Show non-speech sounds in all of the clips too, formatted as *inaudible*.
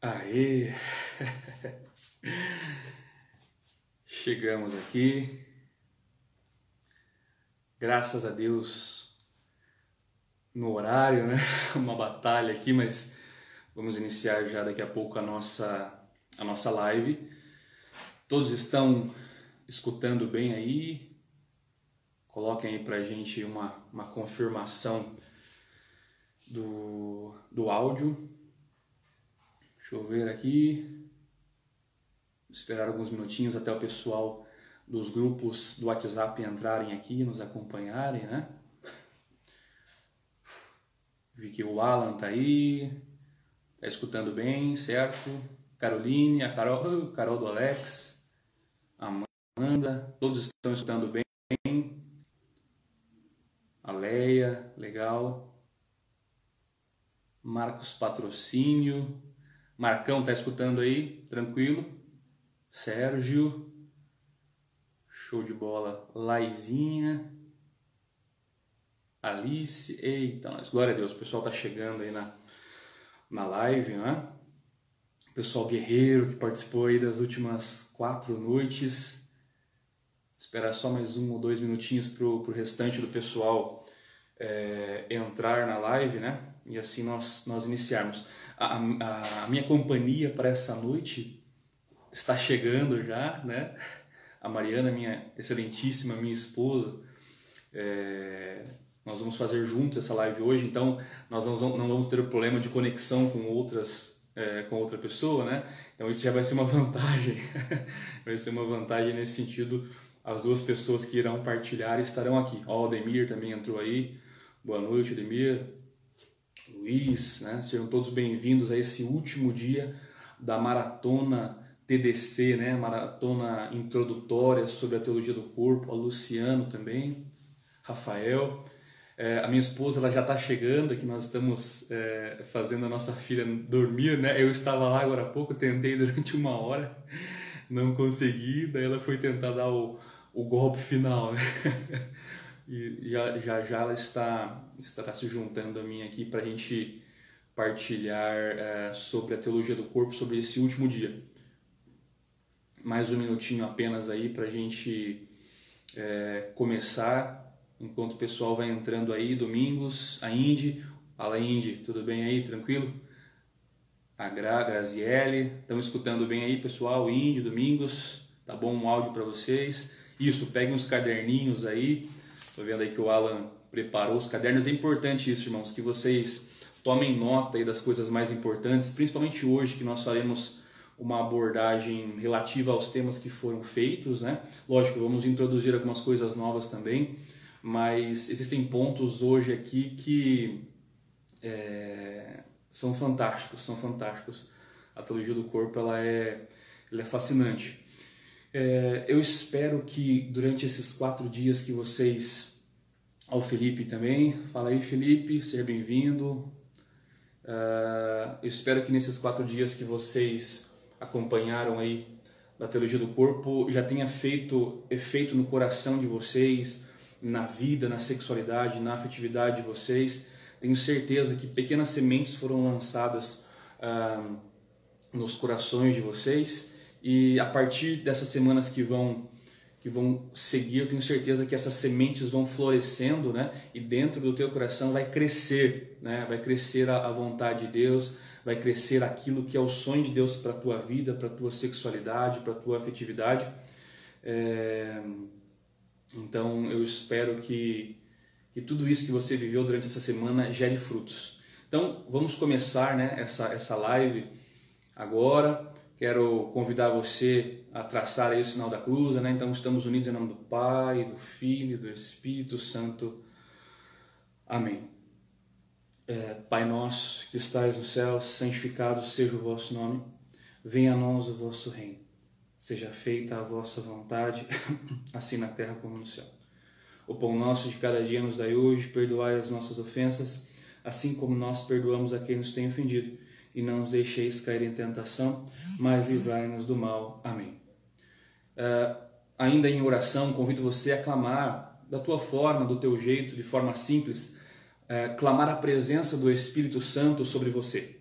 Aê! *laughs* Chegamos aqui. Graças a Deus no horário, né? *laughs* Uma batalha aqui, mas vamos iniciar já daqui a pouco a nossa a nossa live. Todos estão escutando bem aí? Coloquem aí pra gente uma, uma confirmação do, do áudio. Deixa eu ver aqui. Esperar alguns minutinhos até o pessoal dos grupos do WhatsApp entrarem aqui, nos acompanharem, né? Vi que o Alan tá aí, tá escutando bem, certo? Caroline, a Carol, Carol do Alex, Amanda, todos estão escutando bem. A Leia, legal. Marcos Patrocínio, Marcão tá escutando aí? Tranquilo? Sérgio. Show de bola. Laizinha. Alice. Eita, nós. Glória a Deus. O pessoal tá chegando aí na, na live, né? O pessoal guerreiro que participou aí das últimas quatro noites. Esperar só mais um ou dois minutinhos pro, pro restante do pessoal é, entrar na live, né? E assim nós, nós iniciarmos a, a, minha companhia para essa noite está chegando já, né? A Mariana, minha excelentíssima, minha esposa, é, nós vamos fazer juntos essa live hoje, então nós não, não vamos ter o problema de conexão com outras, é, com outra pessoa, né? Então isso já vai ser uma *laughs* vantagem, vai ser uma vantagem nesse sentido. As duas pessoas que irão partilhar estarão aqui. Ó, o Ademir também entrou aí. Boa noite, Ademir. Luiz, né? Sejam todos bem-vindos a esse último dia da maratona TDC, né? Maratona introdutória sobre a teologia do corpo. A Luciano também, Rafael. É, a minha esposa ela já está chegando, aqui nós estamos é, fazendo a nossa filha dormir, né? Eu estava lá agora há pouco, tentei durante uma hora, não consegui, daí ela foi tentar dar o, o golpe final, né? *laughs* E já já, já ela está, estará se juntando a mim aqui para a gente partilhar é, sobre a teologia do corpo, sobre esse último dia. Mais um minutinho apenas aí para a gente é, começar, enquanto o pessoal vai entrando aí, domingos, a Indy, fala Indy, tudo bem aí, tranquilo? A Gra, Graziele, estão escutando bem aí, pessoal? Indy, domingos, tá bom um áudio para vocês? Isso, peguem os caderninhos aí, Estou vendo aí que o Alan preparou os cadernos. É importante isso, irmãos, que vocês tomem nota aí das coisas mais importantes, principalmente hoje que nós faremos uma abordagem relativa aos temas que foram feitos, né? Lógico, vamos introduzir algumas coisas novas também, mas existem pontos hoje aqui que é, são fantásticos, são fantásticos. A teologia do corpo ela é, ela é fascinante. É, eu espero que durante esses quatro dias que vocês. Ao Felipe também. Fala aí, Felipe, seja bem-vindo. Uh, eu espero que nesses quatro dias que vocês acompanharam aí da teologia do corpo já tenha feito efeito no coração de vocês, na vida, na sexualidade, na afetividade de vocês. Tenho certeza que pequenas sementes foram lançadas uh, nos corações de vocês e a partir dessas semanas que vão que vão seguir, eu tenho certeza que essas sementes vão florescendo, né? E dentro do teu coração vai crescer, né? Vai crescer a, a vontade de Deus, vai crescer aquilo que é o sonho de Deus para tua vida, para tua sexualidade, para tua afetividade. É... Então eu espero que, que tudo isso que você viveu durante essa semana gere frutos. Então vamos começar né, essa, essa live agora. Quero convidar você a traçar aí o sinal da cruz, né? Então estamos unidos em nome do Pai, do Filho, do Espírito Santo. Amém. É, Pai nosso que estais no céu, santificado seja o vosso nome. Venha a nós o vosso reino. Seja feita a vossa vontade, *laughs* assim na terra como no céu. O pão nosso de cada dia nos dai hoje, perdoai as nossas ofensas, assim como nós perdoamos a quem nos tem ofendido e não os deixeis cair em tentação, mas livrai-nos do mal. Amém. Uh, ainda em oração, convido você a clamar da tua forma, do teu jeito, de forma simples, uh, clamar a presença do Espírito Santo sobre você.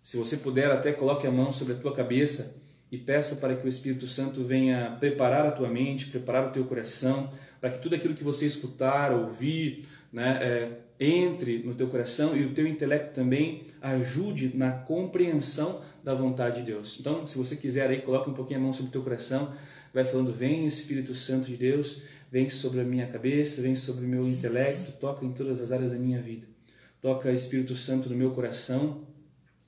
Se você puder, até coloque a mão sobre a tua cabeça e peça para que o Espírito Santo venha preparar a tua mente, preparar o teu coração, para que tudo aquilo que você escutar, ouvir, né, é, entre no teu coração e o teu intelecto também ajude na compreensão da vontade de Deus. Então, se você quiser aí, coloque um pouquinho a mão sobre o teu coração, vai falando: Vem Espírito Santo de Deus, vem sobre a minha cabeça, vem sobre o meu intelecto, toca em todas as áreas da minha vida. Toca Espírito Santo no meu coração,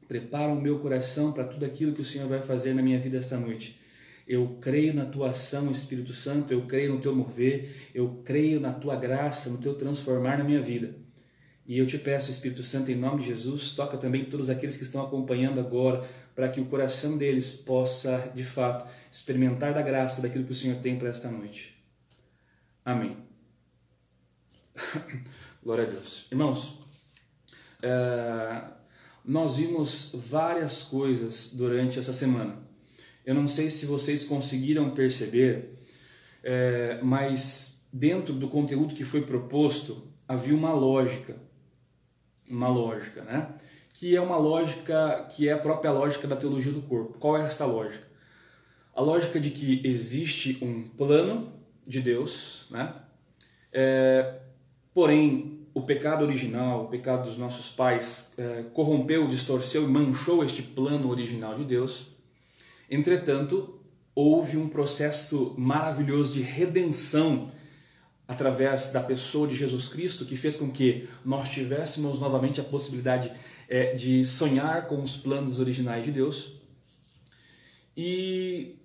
prepara o meu coração para tudo aquilo que o Senhor vai fazer na minha vida esta noite. Eu creio na tua ação, Espírito Santo, eu creio no teu mover, eu creio na tua graça, no teu transformar na minha vida. E eu te peço, Espírito Santo, em nome de Jesus, toca também todos aqueles que estão acompanhando agora, para que o coração deles possa, de fato, experimentar da graça daquilo que o Senhor tem para esta noite. Amém. *laughs* Glória a Deus. Irmãos, é, nós vimos várias coisas durante essa semana. Eu não sei se vocês conseguiram perceber, é, mas dentro do conteúdo que foi proposto havia uma lógica uma lógica, né? Que é uma lógica que é a própria lógica da teologia do corpo. Qual é esta lógica? A lógica de que existe um plano de Deus, né? É, porém, o pecado original, o pecado dos nossos pais, é, corrompeu, distorceu e manchou este plano original de Deus. Entretanto, houve um processo maravilhoso de redenção através da pessoa de Jesus Cristo, que fez com que nós tivéssemos novamente a possibilidade é, de sonhar com os planos originais de Deus. E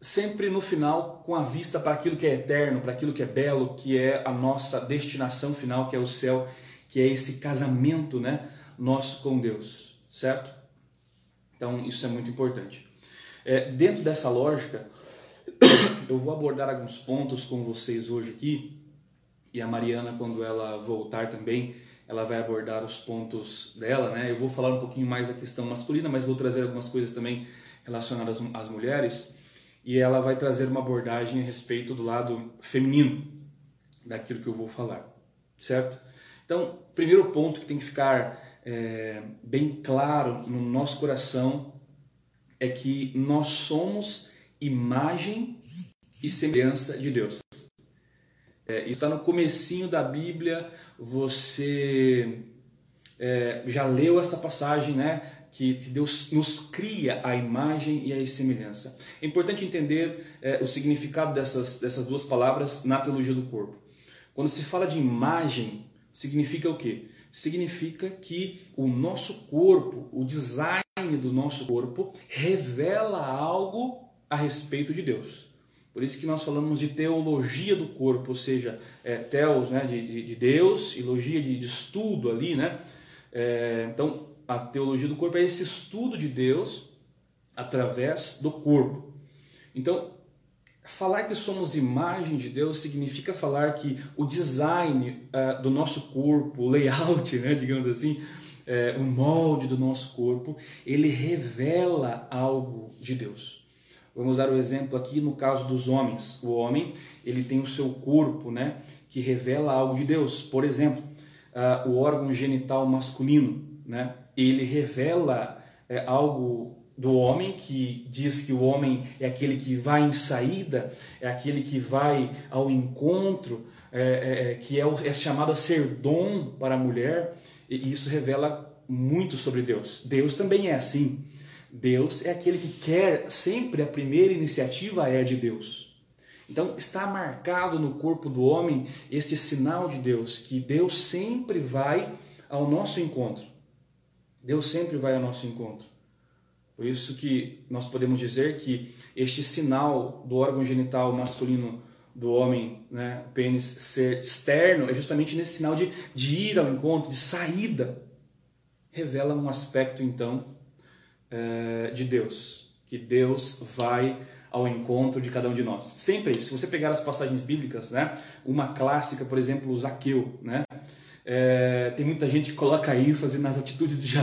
sempre no final com a vista para aquilo que é eterno, para aquilo que é belo, que é a nossa destinação final, que é o céu, que é esse casamento, né, nosso com Deus, certo? Então isso é muito importante. É, dentro dessa lógica, *coughs* eu vou abordar alguns pontos com vocês hoje aqui e a Mariana, quando ela voltar também, ela vai abordar os pontos dela, né? Eu vou falar um pouquinho mais da questão masculina, mas vou trazer algumas coisas também relacionadas às mulheres e ela vai trazer uma abordagem a respeito do lado feminino daquilo que eu vou falar, certo? Então, primeiro ponto que tem que ficar é, bem claro no nosso coração é que nós somos imagem e semelhança de Deus. É, isso está no comecinho da Bíblia, você é, já leu essa passagem, né? Que Deus nos cria a imagem e a semelhança. É importante entender é, o significado dessas, dessas duas palavras na teologia do corpo. Quando se fala de imagem, significa o quê? Significa que o nosso corpo, o design do nosso corpo, revela algo a respeito de Deus. Por isso que nós falamos de teologia do corpo, ou seja, é, teos né, de, de, de Deus e logia de, de, estudo ali, né? É, então, a teologia do corpo é esse estudo de Deus através do corpo. Então, falar que somos imagem de Deus significa falar que o design uh, do nosso corpo, o layout, né, digamos assim, é, o molde do nosso corpo, ele revela algo de Deus. Vamos dar o um exemplo aqui no caso dos homens. O homem, ele tem o seu corpo, né, que revela algo de Deus. Por exemplo, uh, o órgão genital masculino, né, ele revela é, algo do homem que diz que o homem é aquele que vai em saída, é aquele que vai ao encontro, é, é, que é, é chamado a ser dom para a mulher, e isso revela muito sobre Deus. Deus também é assim. Deus é aquele que quer, sempre a primeira iniciativa é de Deus. Então está marcado no corpo do homem este sinal de Deus, que Deus sempre vai ao nosso encontro. Deus sempre vai ao nosso encontro. Por isso que nós podemos dizer que este sinal do órgão genital masculino do homem, né, o pênis ser externo, é justamente nesse sinal de, de ir ao encontro, de saída. Revela um aspecto, então, é, de Deus, que Deus vai ao encontro de cada um de nós. Sempre isso. Se você pegar as passagens bíblicas, né, uma clássica, por exemplo, o Zaqueu, né, é, tem muita gente que coloca ênfase nas atitudes de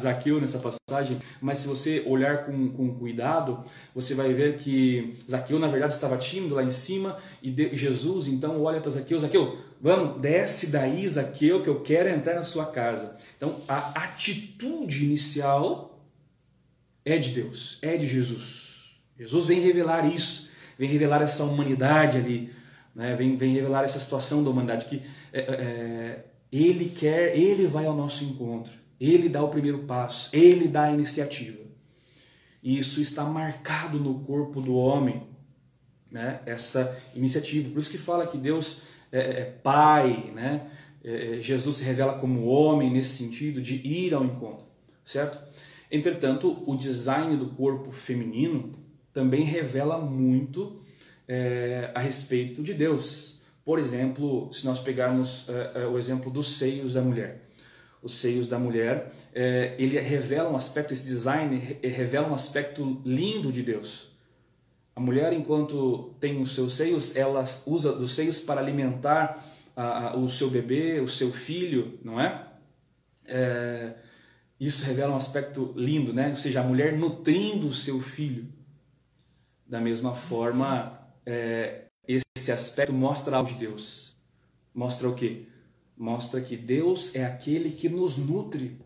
Zaqueu nessa passagem, mas se você olhar com, com cuidado, você vai ver que Zaqueu, na verdade, estava tímido lá em cima e de, Jesus então olha para Zaqueu: Zaqueu, vamos, desce daí, Zaqueu, que eu quero entrar na sua casa. Então, a atitude inicial é de Deus, é de Jesus. Jesus vem revelar isso, vem revelar essa humanidade ali, né? vem, vem revelar essa situação da humanidade que é, é, Ele quer, Ele vai ao nosso encontro, Ele dá o primeiro passo, Ele dá a iniciativa. E isso está marcado no corpo do homem, né? essa iniciativa. Por isso que fala que Deus é, é Pai, né? É, é, Jesus se revela como homem nesse sentido de ir ao encontro, certo? Entretanto, o design do corpo feminino também revela muito é, a respeito de Deus. Por exemplo, se nós pegarmos é, é o exemplo dos seios da mulher. Os seios da mulher, é, ele revela um aspecto, esse design revela um aspecto lindo de Deus. A mulher, enquanto tem os seus seios, ela usa dos seios para alimentar a, a, o seu bebê, o seu filho, não é? é? Isso revela um aspecto lindo, né? Ou seja, a mulher nutrindo o seu filho. Da mesma forma, é, esse aspecto mostra algo de Deus. Mostra o quê? Mostra que Deus é aquele que nos nutre.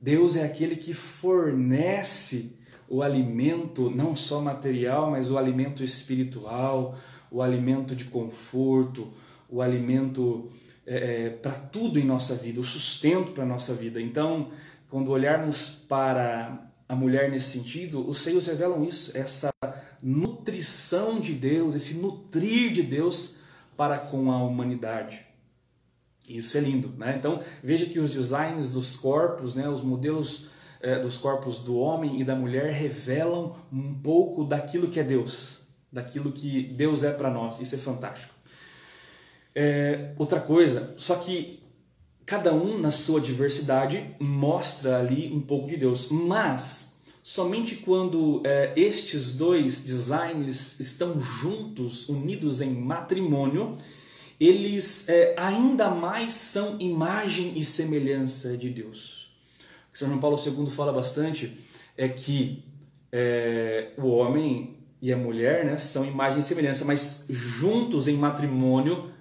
Deus é aquele que fornece o alimento, não só material, mas o alimento espiritual, o alimento de conforto, o alimento é, é para tudo em nossa vida, o sustento para a nossa vida. Então, quando olharmos para a mulher nesse sentido, os seios revelam isso, essa nutrição de Deus, esse nutrir de Deus para com a humanidade. Isso é lindo, né? Então veja que os designs dos corpos, né, os modelos é, dos corpos do homem e da mulher revelam um pouco daquilo que é Deus, daquilo que Deus é para nós. Isso é fantástico. É, outra coisa, só que cada um na sua diversidade mostra ali um pouco de Deus, mas somente quando é, estes dois designs estão juntos, unidos em matrimônio, eles é, ainda mais são imagem e semelhança de Deus. O que São João Paulo II fala bastante é que é, o homem e a mulher né, são imagem e semelhança, mas juntos em matrimônio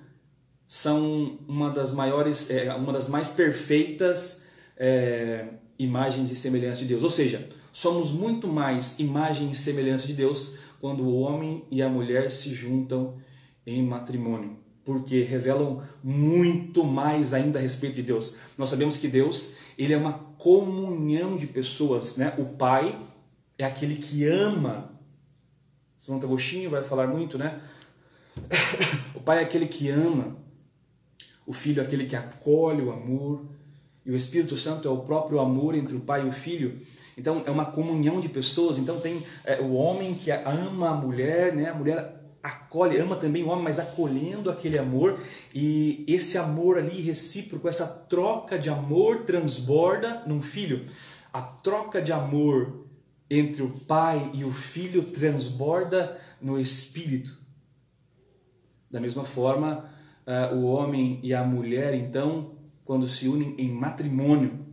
são uma das maiores, é, uma das mais perfeitas é, imagens e semelhanças de Deus. Ou seja, somos muito mais imagem e semelhança de Deus quando o homem e a mulher se juntam em matrimônio, porque revelam muito mais ainda a respeito de Deus. Nós sabemos que Deus ele é uma comunhão de pessoas, né? O Pai é aquele que ama. Santo Agostinho vai falar muito, né? *laughs* o Pai é aquele que ama o Filho é aquele que acolhe o amor, e o Espírito Santo é o próprio amor entre o Pai e o Filho. Então é uma comunhão de pessoas. Então tem é, o homem que ama a mulher, né? A mulher acolhe, ama também o homem, mas acolhendo aquele amor e esse amor ali recíproco, essa troca de amor transborda num filho. A troca de amor entre o pai e o filho transborda no espírito. Da mesma forma, uh, o homem e a mulher, então, quando se unem em matrimônio,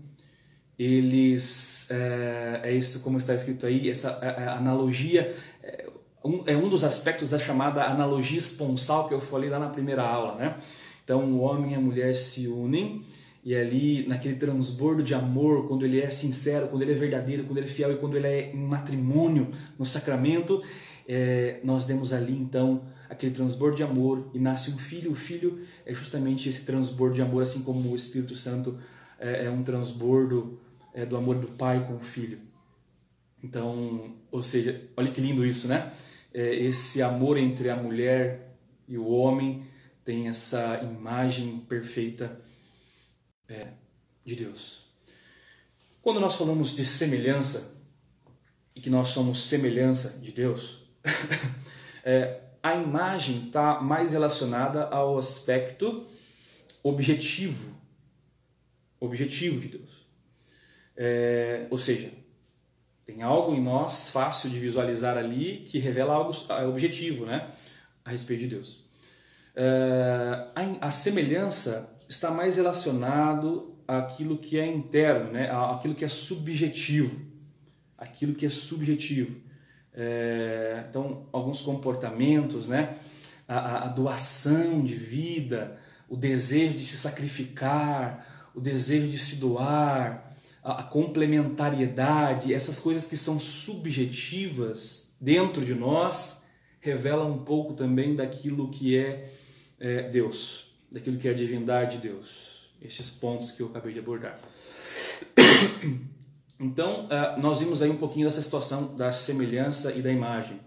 eles, uh, é isso como está escrito aí, essa analogia, é um, é um dos aspectos da chamada analogia esponsal que eu falei lá na primeira aula, né? Então, o homem e a mulher se unem e ali, naquele transbordo de amor, quando ele é sincero, quando ele é verdadeiro, quando ele é fiel e quando ele é em matrimônio, no sacramento, é, nós demos ali então aquele transbordo de amor e nasce um filho. O filho é justamente esse transbordo de amor, assim como o Espírito Santo é, é um transbordo é, do amor do pai com o filho. Então, ou seja, olha que lindo isso, né? É, esse amor entre a mulher e o homem tem essa imagem perfeita é, de Deus. Quando nós falamos de semelhança e que nós somos semelhança de Deus, *laughs* é, a imagem está mais relacionada ao aspecto objetivo, objetivo de Deus. É, ou seja, tem algo em nós fácil de visualizar ali que revela algo é, objetivo, né, a respeito de Deus. É, a, a, semelhança está mais relacionado àquilo que é interno, né, àquilo que é subjetivo, aquilo que é subjetivo. É, então, alguns comportamentos, né? A, a, doação de vida, o desejo de se sacrificar, o desejo de se doar, a complementariedade, essas coisas que são subjetivas dentro de nós, revelam um pouco também daquilo que é, é Deus, daquilo que é a divindade de Deus. Esses pontos que eu acabei de abordar. *coughs* Então, uh, nós vimos aí um pouquinho dessa situação da semelhança e da imagem.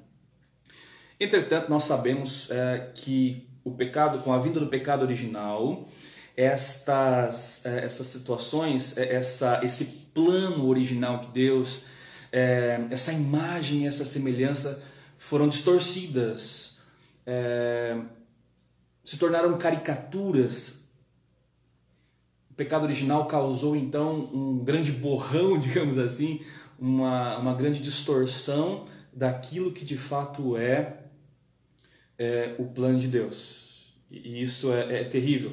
Entretanto, nós sabemos uh, que o pecado, com a vinda do pecado original, estas, uh, essas situações, essa, esse plano original de Deus, essa imagem, essa semelhança foram distorcidas, se tornaram caricaturas pecado original causou então um grande borrão, *laughs* digamos assim, uma, uma grande distorção daquilo que de fato é, é o plano de Deus. E isso é, é terrível.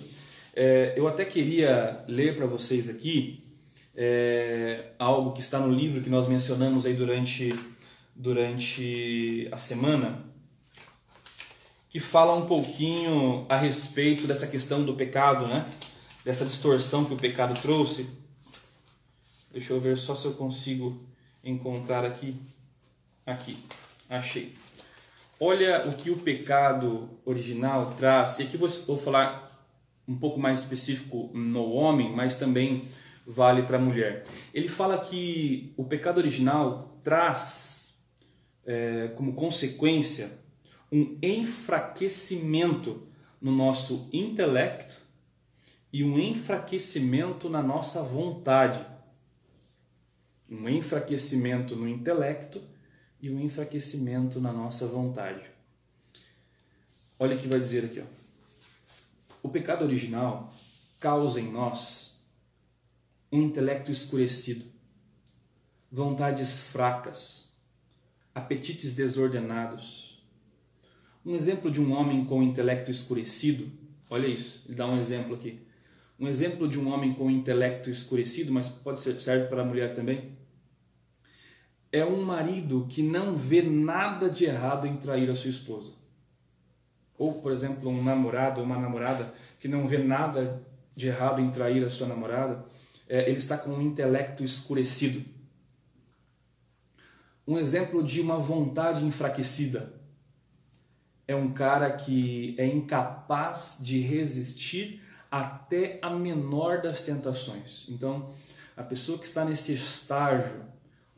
É, eu até queria ler para vocês aqui é, algo que está no livro que nós mencionamos aí durante, durante a semana, que fala um pouquinho a respeito dessa questão do pecado, né? Dessa distorção que o pecado trouxe. Deixa eu ver só se eu consigo encontrar aqui. Aqui, achei. Olha o que o pecado original traz. E aqui vou falar um pouco mais específico no homem, mas também vale para a mulher. Ele fala que o pecado original traz é, como consequência um enfraquecimento no nosso intelecto e um enfraquecimento na nossa vontade. Um enfraquecimento no intelecto e um enfraquecimento na nossa vontade. Olha o que vai dizer aqui. Ó. O pecado original causa em nós um intelecto escurecido, vontades fracas, apetites desordenados. Um exemplo de um homem com intelecto escurecido, olha isso, ele dá um exemplo aqui. Um exemplo de um homem com intelecto escurecido, mas pode ser serve para a mulher também, é um marido que não vê nada de errado em trair a sua esposa. Ou, por exemplo, um namorado ou uma namorada que não vê nada de errado em trair a sua namorada, é, ele está com um intelecto escurecido. Um exemplo de uma vontade enfraquecida é um cara que é incapaz de resistir até a menor das tentações. Então, a pessoa que está nesse estágio,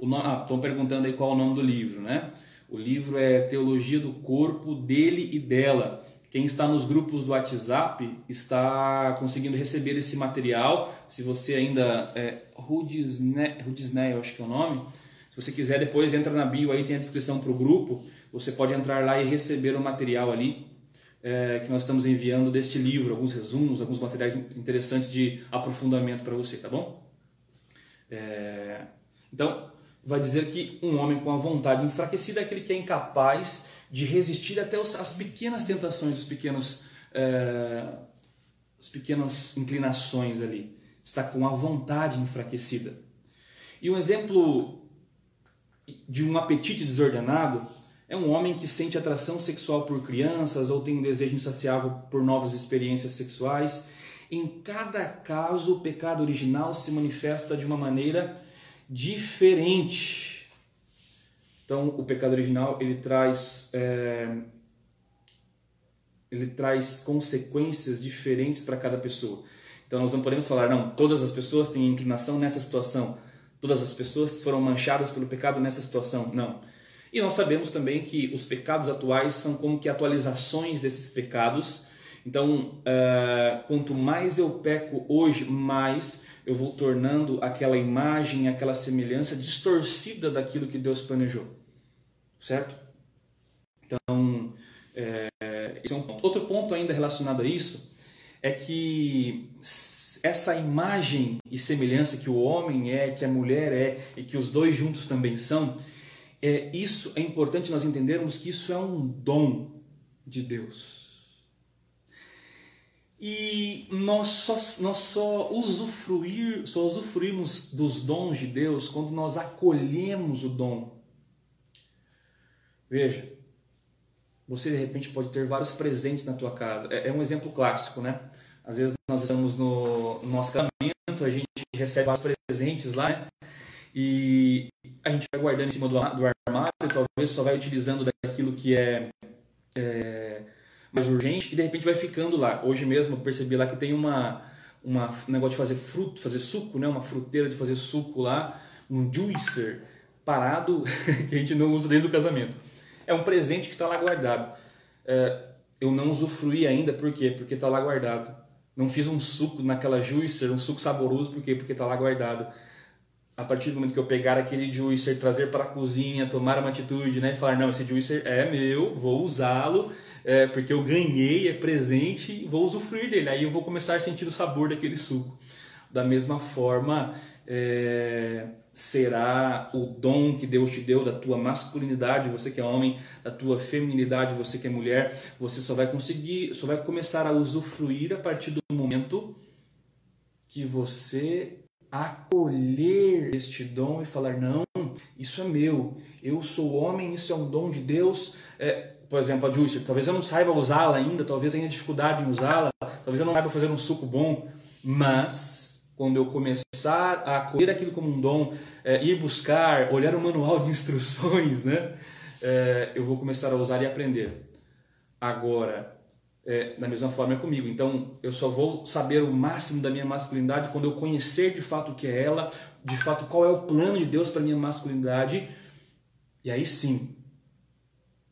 ah, estão perguntando aí qual é o nome do livro, né? O livro é Teologia do Corpo dele e dela. Quem está nos grupos do WhatsApp está conseguindo receber esse material. Se você ainda é Rudisney, eu acho que é o nome. Se você quiser, depois entra na bio aí, tem a descrição para o grupo. Você pode entrar lá e receber o material ali é, que nós estamos enviando deste livro, alguns resumos, alguns materiais interessantes de aprofundamento para você, tá bom? É, então, vai dizer que um homem com a vontade enfraquecida é aquele que é incapaz de resistir até os, as pequenas tentações, os pequenos, é, as pequenas inclinações ali. Está com a vontade enfraquecida. E um exemplo de um apetite desordenado é um homem que sente atração sexual por crianças ou tem um desejo insaciável por novas experiências sexuais. Em cada caso, o pecado original se manifesta de uma maneira diferente. Então, o pecado original ele traz é, ele traz consequências diferentes para cada pessoa. Então, nós não podemos falar não, todas as pessoas têm inclinação nessa situação, todas as pessoas foram manchadas pelo pecado nessa situação. Não e nós sabemos também que os pecados atuais são como que atualizações desses pecados. Então, uh, quanto mais eu peco hoje, mais eu vou tornando aquela imagem, aquela semelhança distorcida daquilo que Deus planejou. Certo? Então, é, esse é um ponto. Outro ponto ainda relacionado a isso é que essa imagem e semelhança que o homem é, que a mulher é e que os dois juntos também são, é, isso é importante nós entendermos que isso é um dom de Deus. E nós só, nós só, usufruir, só usufruímos dos dons de Deus quando nós acolhemos o dom. Veja, você de repente pode ter vários presentes na tua casa. É, é um exemplo clássico, né? Às vezes nós estamos no, no nosso casamento, a gente recebe vários presentes lá, né? E a gente vai guardando em cima do, armário, talvez só vai utilizando daquilo que é, é, mais urgente e de repente vai ficando lá. Hoje mesmo eu percebi lá que tem uma, uma um negócio de fazer fruto, fazer suco, né? uma fruteira de fazer suco lá, um juicer parado *laughs* que a gente não usa desde o casamento. É um presente que está lá guardado. É, eu não usufruí ainda, por quê? Porque está lá guardado. Não fiz um suco naquela juicer, um suco saboroso, por quê? Porque está lá guardado a partir do momento que eu pegar aquele juicer, trazer para a cozinha, tomar uma atitude, né, e falar não, esse juicer é meu, vou usá-lo, é, porque eu ganhei, é presente, vou usufruir dele. Aí eu vou começar a sentir o sabor daquele suco. Da mesma forma, é, será o dom que Deus te deu da tua masculinidade, você que é homem, da tua feminilidade, você que é mulher, você só vai conseguir, só vai começar a usufruir a partir do momento que você acolher este dom e falar: não, isso é meu, eu sou homem, isso é um dom de Deus. É, por exemplo, a juicer, talvez eu não saiba usá-la ainda, talvez tenha dificuldade em usá-la, talvez eu não saiba fazer um suco bom, mas quando eu começar a acolher aquilo como um dom, é, ir buscar, olhar o manual de instruções, né, é, eu vou começar a usar e aprender. Agora, é, da mesma forma é comigo. Então, eu só vou saber o máximo da minha masculinidade quando eu conhecer de fato o que é ela, de fato qual é o plano de Deus para minha masculinidade. E aí sim,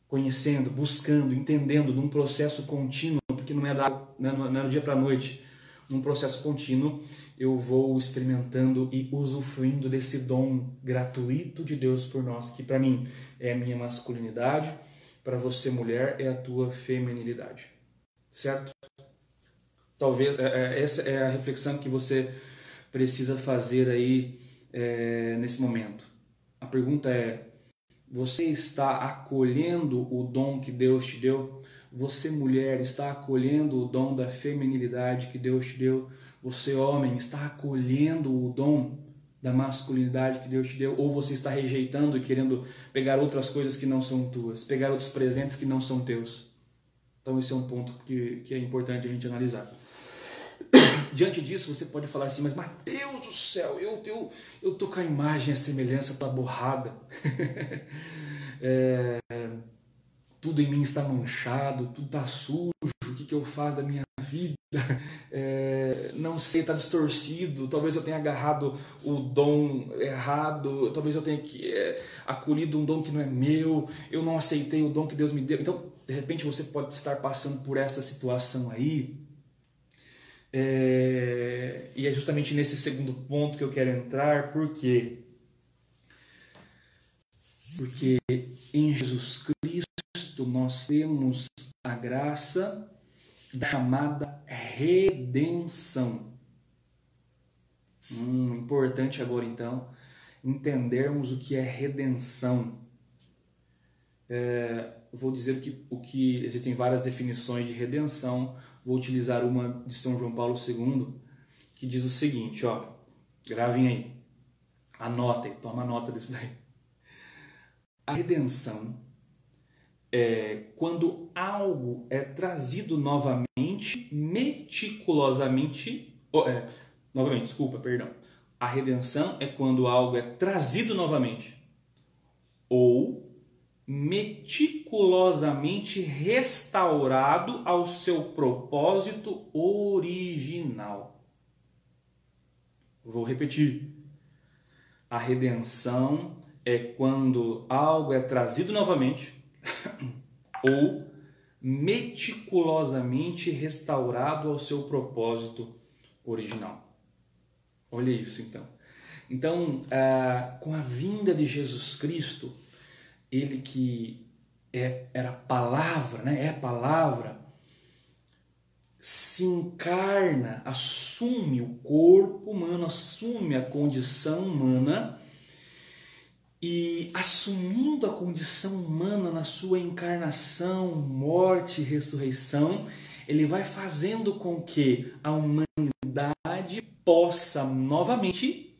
conhecendo, buscando, entendendo, num processo contínuo, porque não é, da, né, não é do dia para a noite, num processo contínuo, eu vou experimentando e usufruindo desse dom gratuito de Deus por nós, que para mim é a minha masculinidade, para você, mulher, é a tua feminilidade certo? Talvez é, é, essa é a reflexão que você precisa fazer aí é, nesse momento. A pergunta é: você está acolhendo o dom que Deus te deu? Você, mulher, está acolhendo o dom da feminilidade que Deus te deu? Você, homem, está acolhendo o dom da masculinidade que Deus te deu? Ou você está rejeitando e querendo pegar outras coisas que não são tuas, pegar outros presentes que não são teus? Então, esse é um ponto que, que é importante a gente analisar. *coughs* Diante disso, você pode falar assim, mas Mateus do céu, eu, eu, eu tô com a imagem, a semelhança para borrada. *laughs* é, tudo em mim está manchado, tudo está sujo, o que, que eu faço da minha vida? É, não sei, está distorcido, talvez eu tenha agarrado o dom errado, talvez eu tenha é, acolhido um dom que não é meu, eu não aceitei o dom que Deus me deu. Então, de repente você pode estar passando por essa situação aí. É, e é justamente nesse segundo ponto que eu quero entrar, porque porque em Jesus Cristo nós temos a graça da chamada redenção. Hum, importante agora então entendermos o que é redenção. É, vou dizer que, o que existem várias definições de redenção. Vou utilizar uma de São João Paulo II que diz o seguinte, ó, gravem aí, anotem, toma nota disso daí. A redenção é quando algo é trazido novamente, meticulosamente, oh, é, novamente, desculpa, perdão. A redenção é quando algo é trazido novamente ou meticulosamente restaurado ao seu propósito original. Vou repetir. A redenção é quando algo é trazido novamente *coughs* ou meticulosamente restaurado ao seu propósito original. Olha isso então. Então, ah, com a vinda de Jesus Cristo, ele que é, era palavra, né? é palavra, se encarna, assume o corpo humano, assume a condição humana e assumindo a condição humana na sua encarnação, morte e ressurreição, ele vai fazendo com que a humanidade possa novamente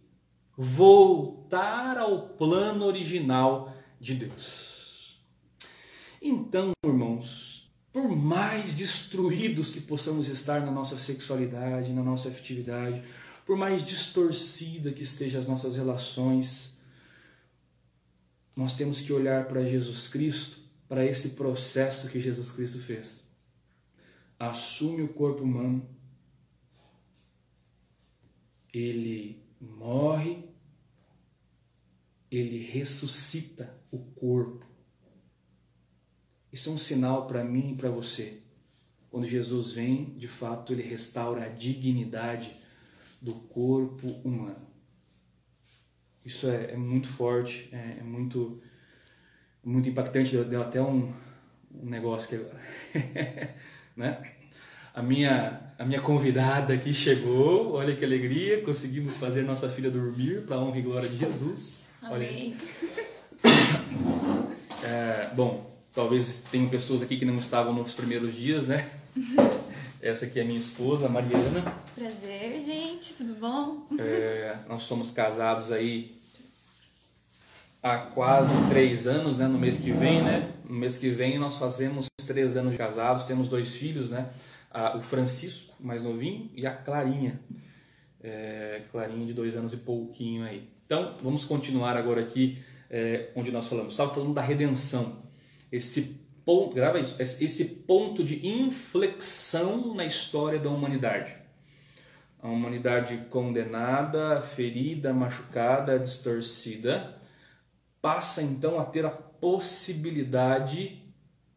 voltar ao plano original de Deus. Então, irmãos, por mais destruídos que possamos estar na nossa sexualidade, na nossa afetividade, por mais distorcida que estejam as nossas relações, nós temos que olhar para Jesus Cristo, para esse processo que Jesus Cristo fez. Assume o corpo humano, ele morre, ele ressuscita o corpo. Isso é um sinal para mim e para você. Quando Jesus vem, de fato, ele restaura a dignidade do corpo humano. Isso é, é muito forte, é, é, muito, muito impactante. Deu até um, um negócio que agora. *laughs* né? A minha, a minha convidada aqui chegou, olha que alegria, conseguimos fazer nossa filha dormir para honra e glória de Jesus. Amém. É, bom, talvez tenham pessoas aqui que não estavam nos primeiros dias, né? *laughs* Essa aqui é minha esposa, a Mariana. Prazer, gente, tudo bom? É, nós somos casados aí há quase três anos, né? No mês que vem, né? No mês que vem nós fazemos três anos de casados, temos dois filhos, né? o Francisco, mais novinho, e a Clarinha. É, Clarinha de dois anos e pouquinho aí. Então, vamos continuar agora aqui é, onde nós falamos. Estava falando da redenção. Esse ponto, grava isso, esse ponto de inflexão na história da humanidade. A humanidade condenada, ferida, machucada, distorcida, passa então a ter a possibilidade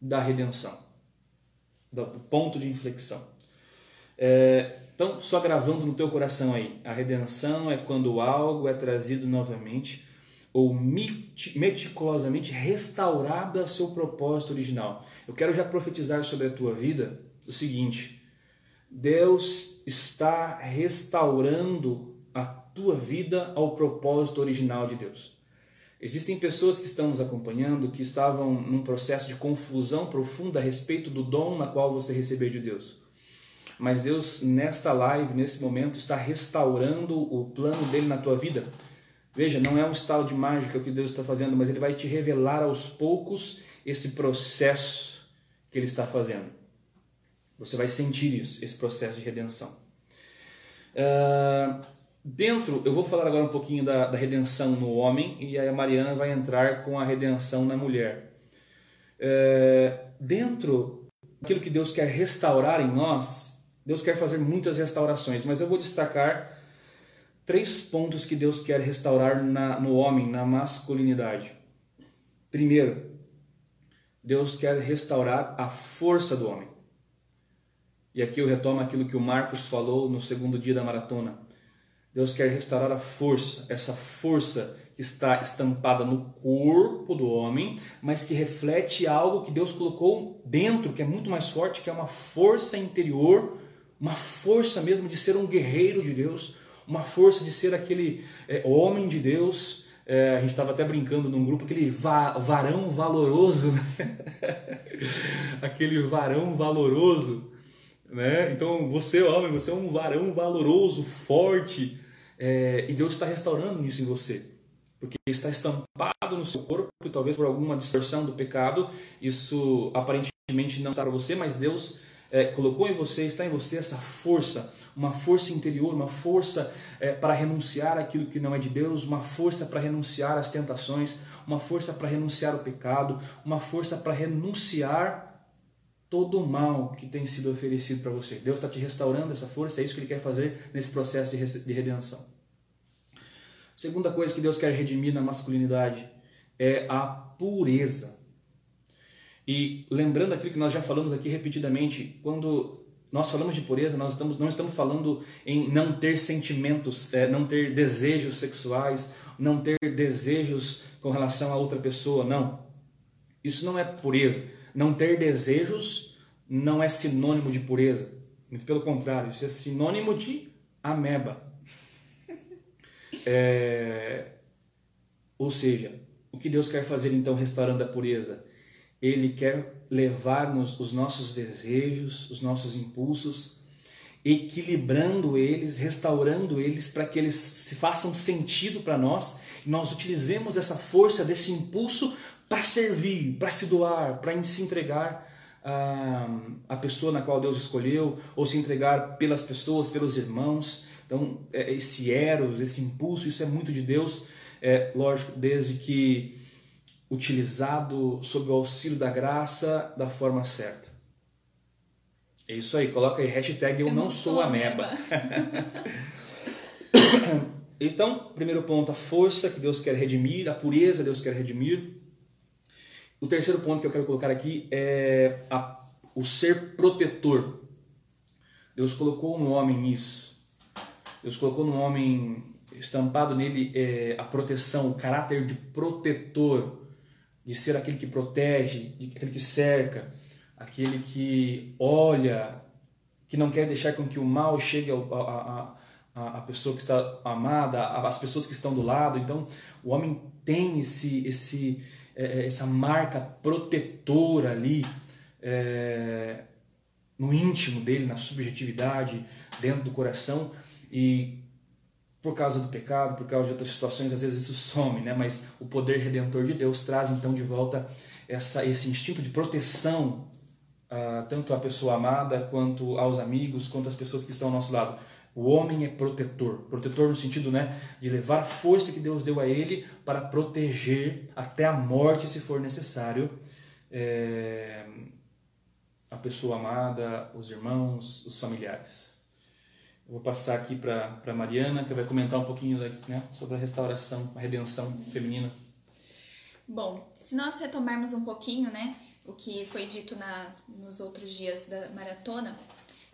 da redenção do ponto de inflexão. É, então, só gravando no teu coração aí, a redenção é quando algo é trazido novamente ou meticulosamente restaurado a seu propósito original. Eu quero já profetizar sobre a tua vida o seguinte: Deus está restaurando a tua vida ao propósito original de Deus. Existem pessoas que estão nos acompanhando que estavam num processo de confusão profunda a respeito do dom na qual você recebeu de Deus. Mas Deus, nesta live, nesse momento, está restaurando o plano dele na tua vida. Veja, não é um estado de mágica que Deus está fazendo, mas ele vai te revelar aos poucos esse processo que ele está fazendo. Você vai sentir isso, esse processo de redenção. Uh, Dentro, eu vou falar agora um pouquinho da, da redenção no homem e a Mariana vai entrar com a redenção na mulher. É, dentro daquilo que Deus quer restaurar em nós, Deus quer fazer muitas restaurações, mas eu vou destacar três pontos que Deus quer restaurar na, no homem, na masculinidade. Primeiro, Deus quer restaurar a força do homem. E aqui eu retomo aquilo que o Marcos falou no segundo dia da maratona. Deus quer restaurar a força, essa força que está estampada no corpo do homem, mas que reflete algo que Deus colocou dentro, que é muito mais forte, que é uma força interior, uma força mesmo de ser um guerreiro de Deus, uma força de ser aquele é, homem de Deus. É, a gente estava até brincando num grupo, aquele va varão valoroso, né? *laughs* aquele varão valoroso. Né? Então você, homem, você é um varão valoroso, forte, é, e Deus está restaurando isso em você. Porque está estampado no seu corpo, e talvez por alguma distorção do pecado, isso aparentemente não está para você, mas Deus é, colocou em você, está em você essa força, uma força interior, uma força é, para renunciar aquilo que não é de Deus, uma força para renunciar às tentações, uma força para renunciar ao pecado, uma força para renunciar todo o mal que tem sido oferecido para você. Deus está te restaurando essa força, é isso que Ele quer fazer nesse processo de redenção. Segunda coisa que Deus quer redimir na masculinidade é a pureza. E lembrando aquilo que nós já falamos aqui repetidamente, quando nós falamos de pureza, nós estamos, não estamos falando em não ter sentimentos, é, não ter desejos sexuais, não ter desejos com relação a outra pessoa, não. Isso não é pureza não ter desejos não é sinônimo de pureza. Muito pelo contrário, isso é sinônimo de ameba. É... Ou seja, o que Deus quer fazer então restaurando a pureza? Ele quer levar-nos os nossos desejos, os nossos impulsos, equilibrando eles, restaurando eles para que eles se façam sentido para nós e nós utilizemos essa força, desse impulso para servir, para se doar, para se entregar a, a pessoa na qual Deus escolheu, ou se entregar pelas pessoas, pelos irmãos. Então, é, esse eros, esse impulso, isso é muito de Deus, é lógico, desde que utilizado sob o auxílio da graça da forma certa. É isso aí, coloca aí, hashtag eu, eu não, não, sou ameba. ameba. *laughs* então, primeiro ponto, a força que Deus quer redimir, a pureza que Deus quer redimir. O terceiro ponto que eu quero colocar aqui é a, o ser protetor. Deus colocou no homem isso. Deus colocou no homem, estampado nele, é, a proteção, o caráter de protetor, de ser aquele que protege, aquele que cerca, aquele que olha, que não quer deixar com que o mal chegue a, a, a pessoa que está amada, as pessoas que estão do lado. Então, o homem tem esse, esse é, é, essa marca protetora ali é, no íntimo dele, na subjetividade, dentro do coração e por causa do pecado, por causa de outras situações, às vezes isso some, né? Mas o poder redentor de Deus traz então de volta essa, esse instinto de proteção uh, tanto à pessoa amada quanto aos amigos, quanto às pessoas que estão ao nosso lado. O homem é protetor, protetor no sentido né, de levar a força que Deus deu a ele para proteger até a morte, se for necessário, é, a pessoa amada, os irmãos, os familiares. Vou passar aqui para Mariana, que vai comentar um pouquinho né, sobre a restauração, a redenção feminina. Bom, se nós retomarmos um pouquinho né, o que foi dito na, nos outros dias da maratona,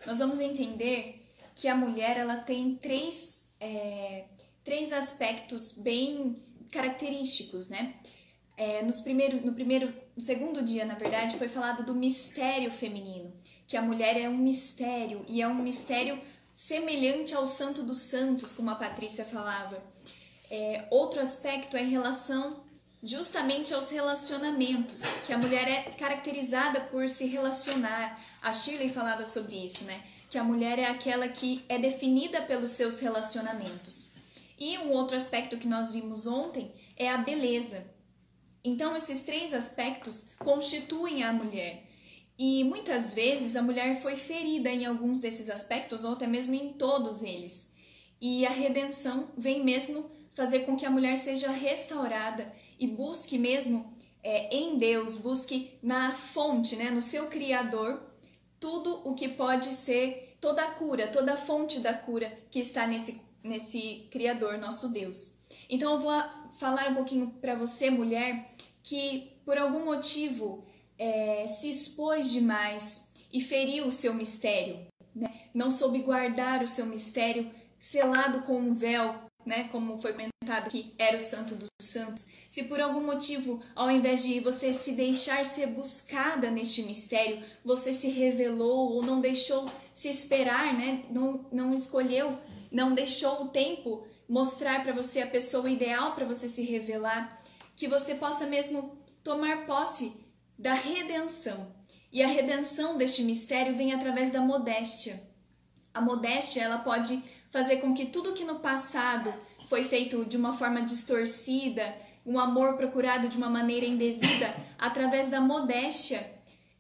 nós vamos entender que a mulher ela tem três, é, três aspectos bem característicos, né? É, nos primeiro, no primeiro, no segundo dia, na verdade, foi falado do mistério feminino, que a mulher é um mistério e é um mistério semelhante ao Santo dos Santos, como a Patrícia falava. É, outro aspecto é em relação justamente aos relacionamentos, que a mulher é caracterizada por se relacionar. A Shirley falava sobre isso, né? que a mulher é aquela que é definida pelos seus relacionamentos. E um outro aspecto que nós vimos ontem é a beleza. Então, esses três aspectos constituem a mulher. E muitas vezes a mulher foi ferida em alguns desses aspectos, ou até mesmo em todos eles. E a redenção vem mesmo fazer com que a mulher seja restaurada e busque mesmo é, em Deus, busque na fonte, né, no seu Criador, tudo o que pode ser toda a cura, toda a fonte da cura que está nesse, nesse Criador, nosso Deus. Então eu vou falar um pouquinho para você, mulher, que por algum motivo é, se expôs demais e feriu o seu mistério, né? não soube guardar o seu mistério selado com um véu, né? como foi comentado que era o Santo dos Santos se por algum motivo, ao invés de você se deixar ser buscada neste mistério, você se revelou ou não deixou se esperar, né? Não, não escolheu, não deixou o tempo mostrar para você a pessoa ideal para você se revelar, que você possa mesmo tomar posse da redenção. E a redenção deste mistério vem através da modéstia. A modéstia, ela pode fazer com que tudo que no passado foi feito de uma forma distorcida, um amor procurado de uma maneira indevida *coughs* através da modéstia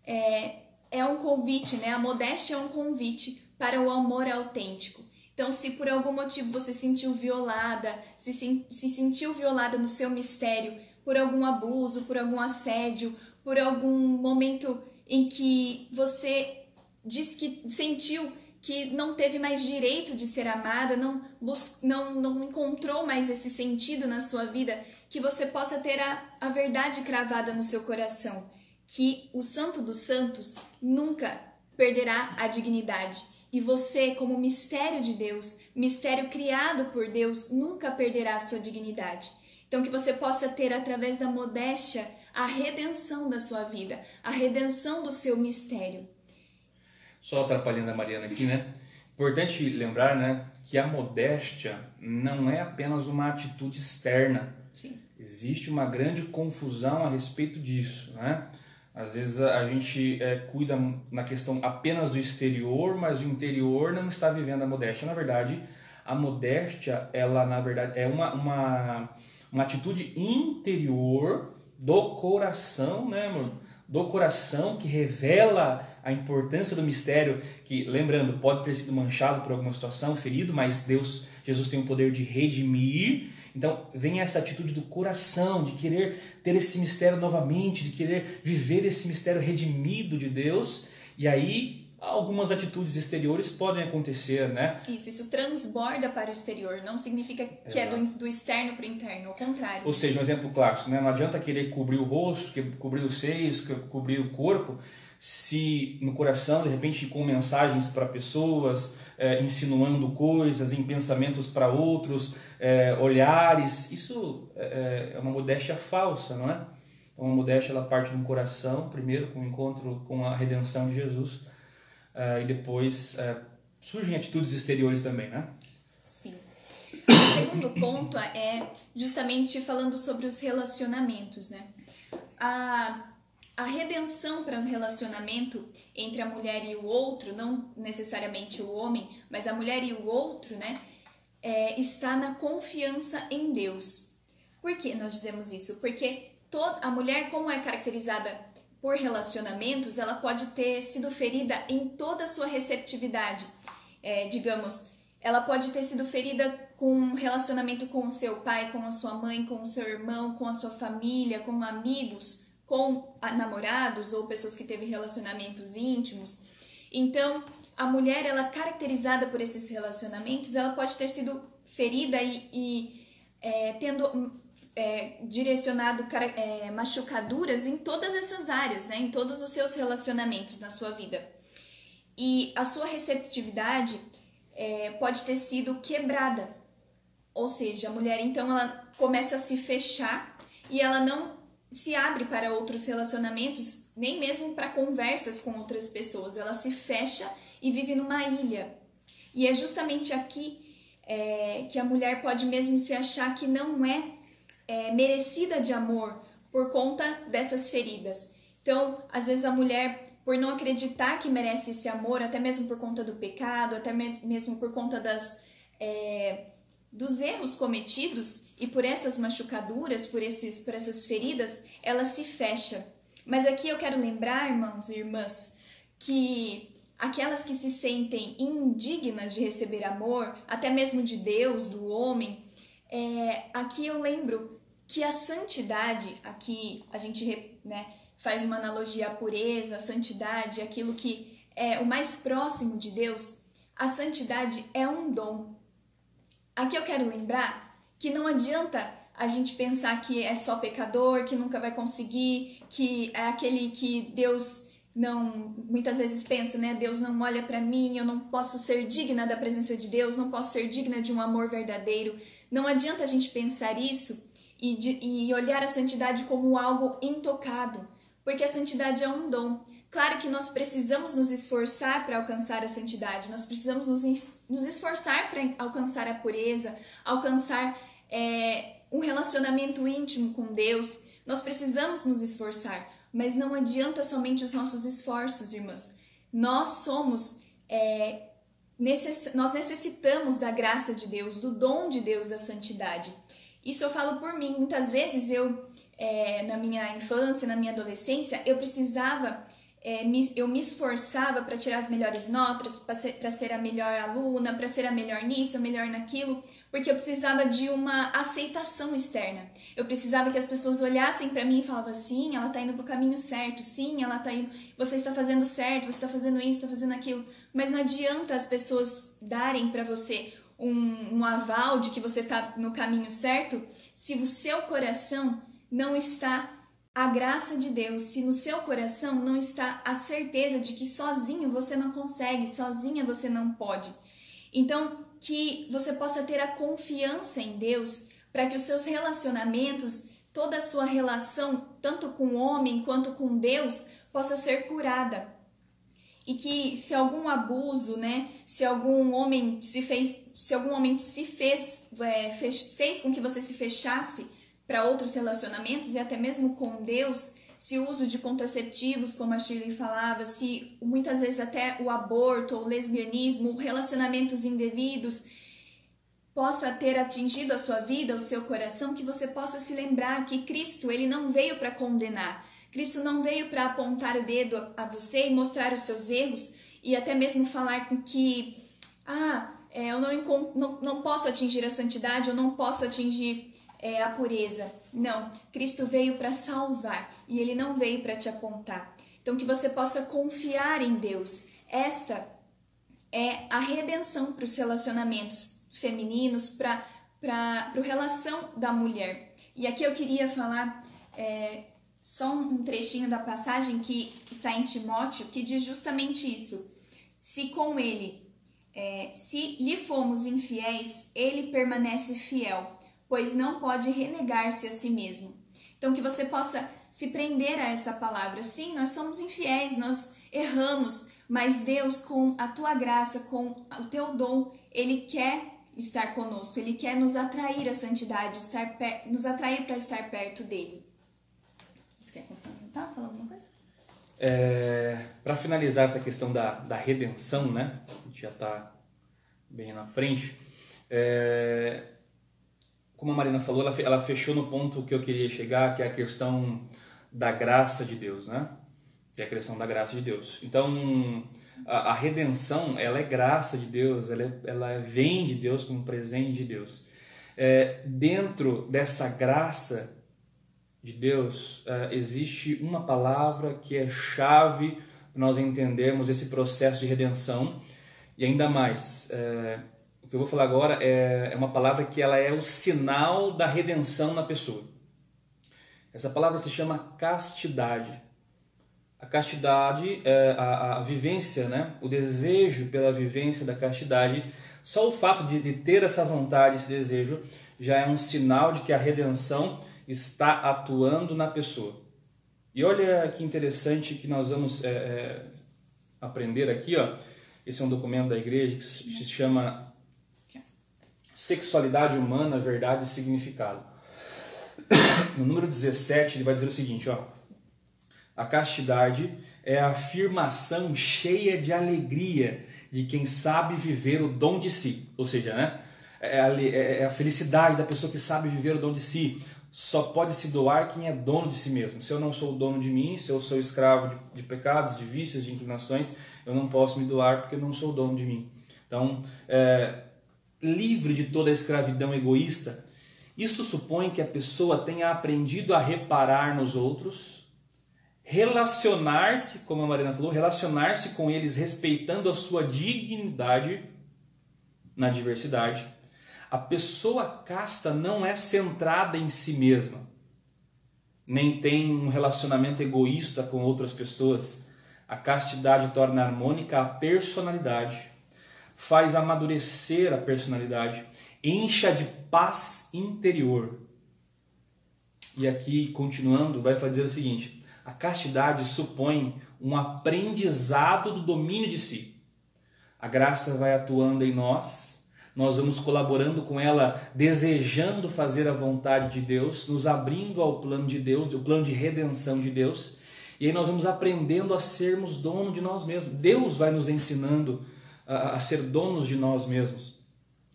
é, é um convite, né? A modéstia é um convite para o amor autêntico. Então, se por algum motivo você se sentiu violada, se, se sentiu violada no seu mistério, por algum abuso, por algum assédio, por algum momento em que você diz que sentiu que não teve mais direito de ser amada, não, não, não encontrou mais esse sentido na sua vida, que você possa ter a, a verdade cravada no seu coração, que o Santo dos Santos nunca perderá a dignidade. E você, como mistério de Deus, mistério criado por Deus, nunca perderá a sua dignidade. Então, que você possa ter, através da modéstia, a redenção da sua vida, a redenção do seu mistério só atrapalhando a Mariana aqui, né? Importante lembrar, né, que a modéstia não é apenas uma atitude externa. Sim. Existe uma grande confusão a respeito disso, né? Às vezes a gente é, cuida na questão apenas do exterior, mas o interior não está vivendo a modéstia. Na verdade, a modéstia, ela na verdade é uma, uma, uma atitude interior do coração, né, amor? do coração que revela a importância do mistério, que lembrando, pode ter sido manchado por alguma situação, ferido, mas Deus, Jesus tem o poder de redimir. Então, vem essa atitude do coração de querer ter esse mistério novamente, de querer viver esse mistério redimido de Deus. E aí algumas atitudes exteriores podem acontecer, né? Isso, isso transborda para o exterior, não significa que Exato. é do, do externo para o interno, ao contrário. Ou seja, um exemplo clássico, né? não adianta querer cobrir o rosto, cobrir os seios, cobrir o corpo, se no coração, de repente, com mensagens para pessoas, é, insinuando coisas, em pensamentos para outros, é, olhares, isso é, é uma modéstia falsa, não é? Então, a modéstia ela parte do coração, primeiro, com o encontro com a redenção de Jesus, uh, e depois uh, surgem atitudes exteriores também, né? Sim. O segundo ponto é justamente falando sobre os relacionamentos, né? A, a redenção para um relacionamento entre a mulher e o outro, não necessariamente o homem, mas a mulher e o outro, né? É, está na confiança em Deus. Por que nós dizemos isso? Porque toda, a mulher, como é caracterizada por relacionamentos, ela pode ter sido ferida em toda a sua receptividade. É, digamos, ela pode ter sido ferida com um relacionamento com o seu pai, com a sua mãe, com o seu irmão, com a sua família, com amigos, com namorados ou pessoas que teve relacionamentos íntimos. Então, a mulher, ela caracterizada por esses relacionamentos, ela pode ter sido ferida e, e é, tendo é, direcionado é, machucaduras em todas essas áreas, né? em todos os seus relacionamentos na sua vida. E a sua receptividade é, pode ter sido quebrada. Ou seja, a mulher então ela começa a se fechar e ela não se abre para outros relacionamentos, nem mesmo para conversas com outras pessoas. Ela se fecha e vive numa ilha. E é justamente aqui é, que a mulher pode mesmo se achar que não é é, merecida de amor por conta dessas feridas. Então, às vezes a mulher, por não acreditar que merece esse amor, até mesmo por conta do pecado, até mesmo por conta das é, dos erros cometidos e por essas machucaduras, por esses, por essas feridas, ela se fecha. Mas aqui eu quero lembrar, irmãos e irmãs, que aquelas que se sentem indignas de receber amor, até mesmo de Deus, do homem, é, aqui eu lembro que a santidade, aqui a gente né, faz uma analogia à pureza, à santidade, aquilo que é o mais próximo de Deus, a santidade é um dom. Aqui eu quero lembrar que não adianta a gente pensar que é só pecador, que nunca vai conseguir, que é aquele que Deus não muitas vezes pensa, né? Deus não olha para mim, eu não posso ser digna da presença de Deus, não posso ser digna de um amor verdadeiro. Não adianta a gente pensar isso e, de, e olhar a santidade como algo intocado, porque a santidade é um dom. Claro que nós precisamos nos esforçar para alcançar a santidade, nós precisamos nos, nos esforçar para alcançar a pureza, alcançar é, um relacionamento íntimo com Deus. Nós precisamos nos esforçar, mas não adianta somente os nossos esforços, irmãs. Nós somos é, necess... nós necessitamos da graça de Deus, do dom de Deus da santidade. Isso eu falo por mim. Muitas vezes eu, é, na minha infância, na minha adolescência, eu precisava, é, me, eu me esforçava para tirar as melhores notas, para ser, ser a melhor aluna, para ser a melhor nisso, a melhor naquilo, porque eu precisava de uma aceitação externa. Eu precisava que as pessoas olhassem para mim e falavam: sim, ela está indo para o caminho certo, sim, ela está indo, você está fazendo certo, você está fazendo isso, está fazendo aquilo. Mas não adianta as pessoas darem para você um, um aval de que você está no caminho certo se o seu coração não está a graça de Deus, se no seu coração não está a certeza de que sozinho você não consegue, sozinha você não pode. Então, que você possa ter a confiança em Deus para que os seus relacionamentos, toda a sua relação, tanto com o homem quanto com Deus, possa ser curada e que se algum abuso, né, se algum homem se fez, se algum homem se fez, é, fez, fez com que você se fechasse para outros relacionamentos e até mesmo com Deus, se o uso de contraceptivos, como a Shirley falava, se muitas vezes até o aborto, o lesbianismo, relacionamentos indevidos possa ter atingido a sua vida, o seu coração, que você possa se lembrar que Cristo, ele não veio para condenar, Cristo não veio para apontar o dedo a você e mostrar os seus erros e até mesmo falar com que, ah, é, eu não, não, não posso atingir a santidade, eu não posso atingir é, a pureza. Não, Cristo veio para salvar e ele não veio para te apontar. Então, que você possa confiar em Deus. Esta é a redenção para os relacionamentos femininos, para a relação da mulher. E aqui eu queria falar é, só um trechinho da passagem que está em Timóteo, que diz justamente isso. Se com ele é, se lhe fomos infiéis, ele permanece fiel, pois não pode renegar-se a si mesmo. Então, que você possa se prender a essa palavra. Sim, nós somos infiéis, nós erramos, mas Deus, com a tua graça, com o teu dom, Ele quer estar conosco, Ele quer nos atrair à santidade, estar nos atrair para estar perto dEle. Complementar? Falar alguma coisa? É, para finalizar essa questão da, da redenção, né? A gente já está bem na frente. É, como a Marina falou, ela, ela fechou no ponto que eu queria chegar, que é a questão da graça de Deus, né? É a questão da graça de Deus. Então, a, a redenção, ela é graça de Deus, ela, é, ela vem de Deus como presente de Deus. É, dentro dessa graça de Deus, é, existe uma palavra que é chave para nós entendermos esse processo de redenção. E ainda mais, é, o que eu vou falar agora é, é uma palavra que ela é o sinal da redenção na pessoa. Essa palavra se chama castidade. A castidade, é a, a, vivência, né? o desejo pela vivência da castidade, só o fato de, de ter essa vontade, esse desejo, já é um sinal de que a redenção está atuando na pessoa. E olha que interessante que nós vamos é, é, aprender aqui, ó. Esse é um documento da igreja que se chama Sexualidade Humana, Verdade e Significado. *coughs* No número 17, ele vai dizer o seguinte, ó. A castidade é a afirmação cheia de alegria de quem sabe viver o dom de si. Ou seja, né? É a, é a felicidade da pessoa que sabe viver o dom de si só pode se doar quem é dono de si mesmo. Se eu não sou dono de mim, se eu sou escravo de, de, pecados, de vícios, de inclinações, eu não posso me doar porque eu não sou dono de mim. Então, é, livre de toda a escravidão egoísta, isto supõe que a pessoa tenha aprendido a reparar nos outros, relacionar-se, como a Marina falou, relacionar-se com eles respeitando a sua dignidade na diversidade a pessoa casta não é centrada em si mesma, nem tem um relacionamento egoísta com outras pessoas. A castidade torna harmônica a personalidade, faz amadurecer a personalidade, encha de paz interior. E aqui, continuando, vai fazer o seguinte: a castidade supõe um aprendizado do domínio de si. A graça vai atuando em nós nós vamos colaborando com ela, desejando fazer a vontade de Deus, nos abrindo ao plano de Deus, o plano de redenção de Deus. E aí nós vamos aprendendo a sermos dono de nós mesmos. Deus vai nos ensinando a, a ser donos de nós mesmos.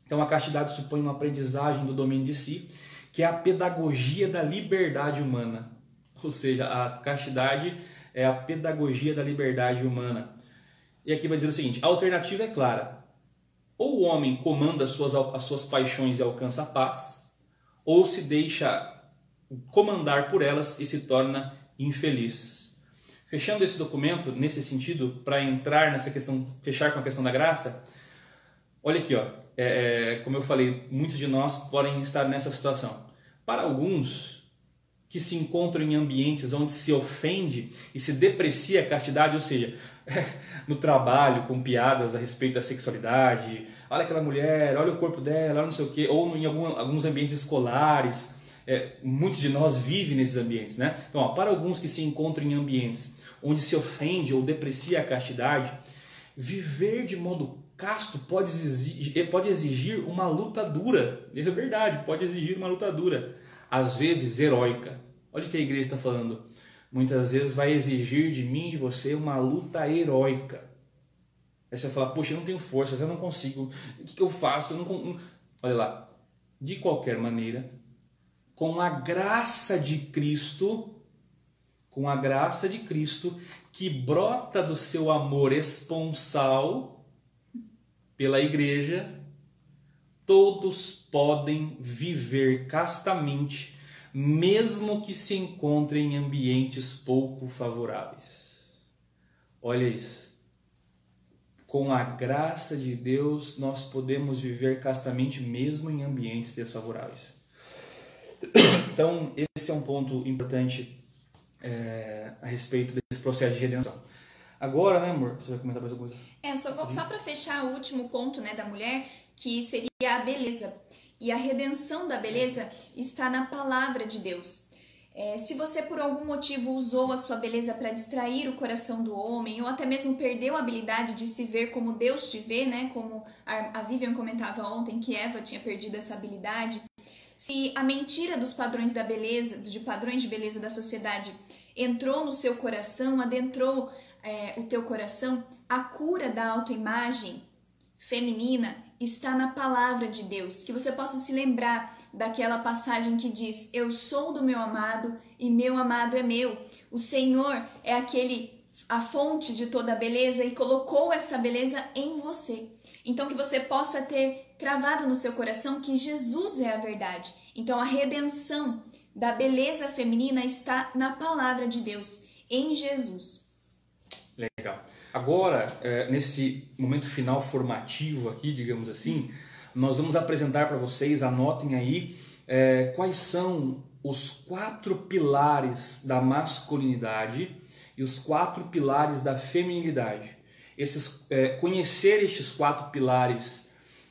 Então a castidade supõe uma aprendizagem do domínio de si, que é a pedagogia da liberdade humana. Ou seja, a castidade é a pedagogia da liberdade humana. E aqui vai dizer o seguinte: a alternativa é clara ou o homem comanda as suas, as suas paixões e alcança a paz, ou se deixa comandar por elas e se torna infeliz. Fechando esse documento nesse sentido, para entrar nessa questão, fechar com a questão da graça, olha aqui, ó, é, é, como eu falei, muitos de nós podem estar nessa situação. Para alguns que se encontram em ambientes onde se ofende e se deprecia a castidade, ou seja, *laughs* no trabalho com piadas a respeito da sexualidade, olha aquela mulher, olha o corpo dela, olha não sei o quê, ou em algum, alguns ambientes escolares, é, muitos de nós vivem nesses ambientes, né? Então, ó, para alguns que se encontram em ambientes onde se ofende ou deprecia a castidade, viver de modo casto pode exigir, pode exigir uma luta dura, é verdade, pode exigir uma luta dura, às vezes heróica. Olha o que a igreja está falando muitas vezes vai exigir de mim, de você, uma luta heróica. Aí você vai falar, poxa, eu não tenho forças, eu não consigo, o que, eu faço? Eu não... Olha lá, de qualquer maneira, com a graça de Cristo, com a graça de Cristo que brota do seu amor esponsal pela igreja, todos podem viver castamente, mesmo que se encontrem em ambientes pouco favoráveis. Olha isso. Com a graça de Deus, nós podemos viver castamente mesmo em ambientes desfavoráveis. Então, esse é um ponto importante é, a respeito desse processo de redenção. Agora, né, amor? Você vai comentar mais alguma coisa? É, só, só para fechar o último ponto né, da mulher, que seria a beleza. E a redenção da beleza está na palavra de Deus. É, se você por algum motivo usou a sua beleza para distrair o coração do homem, ou até mesmo perdeu a habilidade de se ver como Deus te vê, né? Como a Vivian comentava ontem que Eva tinha perdido essa habilidade. Se a mentira dos padrões da beleza, de padrões de beleza da sociedade entrou no seu coração, adentrou é, o teu coração, a cura da autoimagem feminina está na palavra de Deus. Que você possa se lembrar daquela passagem que diz: Eu sou do meu amado e meu amado é meu. O Senhor é aquele a fonte de toda a beleza e colocou essa beleza em você. Então que você possa ter cravado no seu coração que Jesus é a verdade. Então a redenção da beleza feminina está na palavra de Deus, em Jesus. Legal. Agora, é, nesse momento final formativo aqui, digamos assim, nós vamos apresentar para vocês, anotem aí, é, quais são os quatro pilares da masculinidade e os quatro pilares da feminilidade. Esses, é, conhecer estes quatro pilares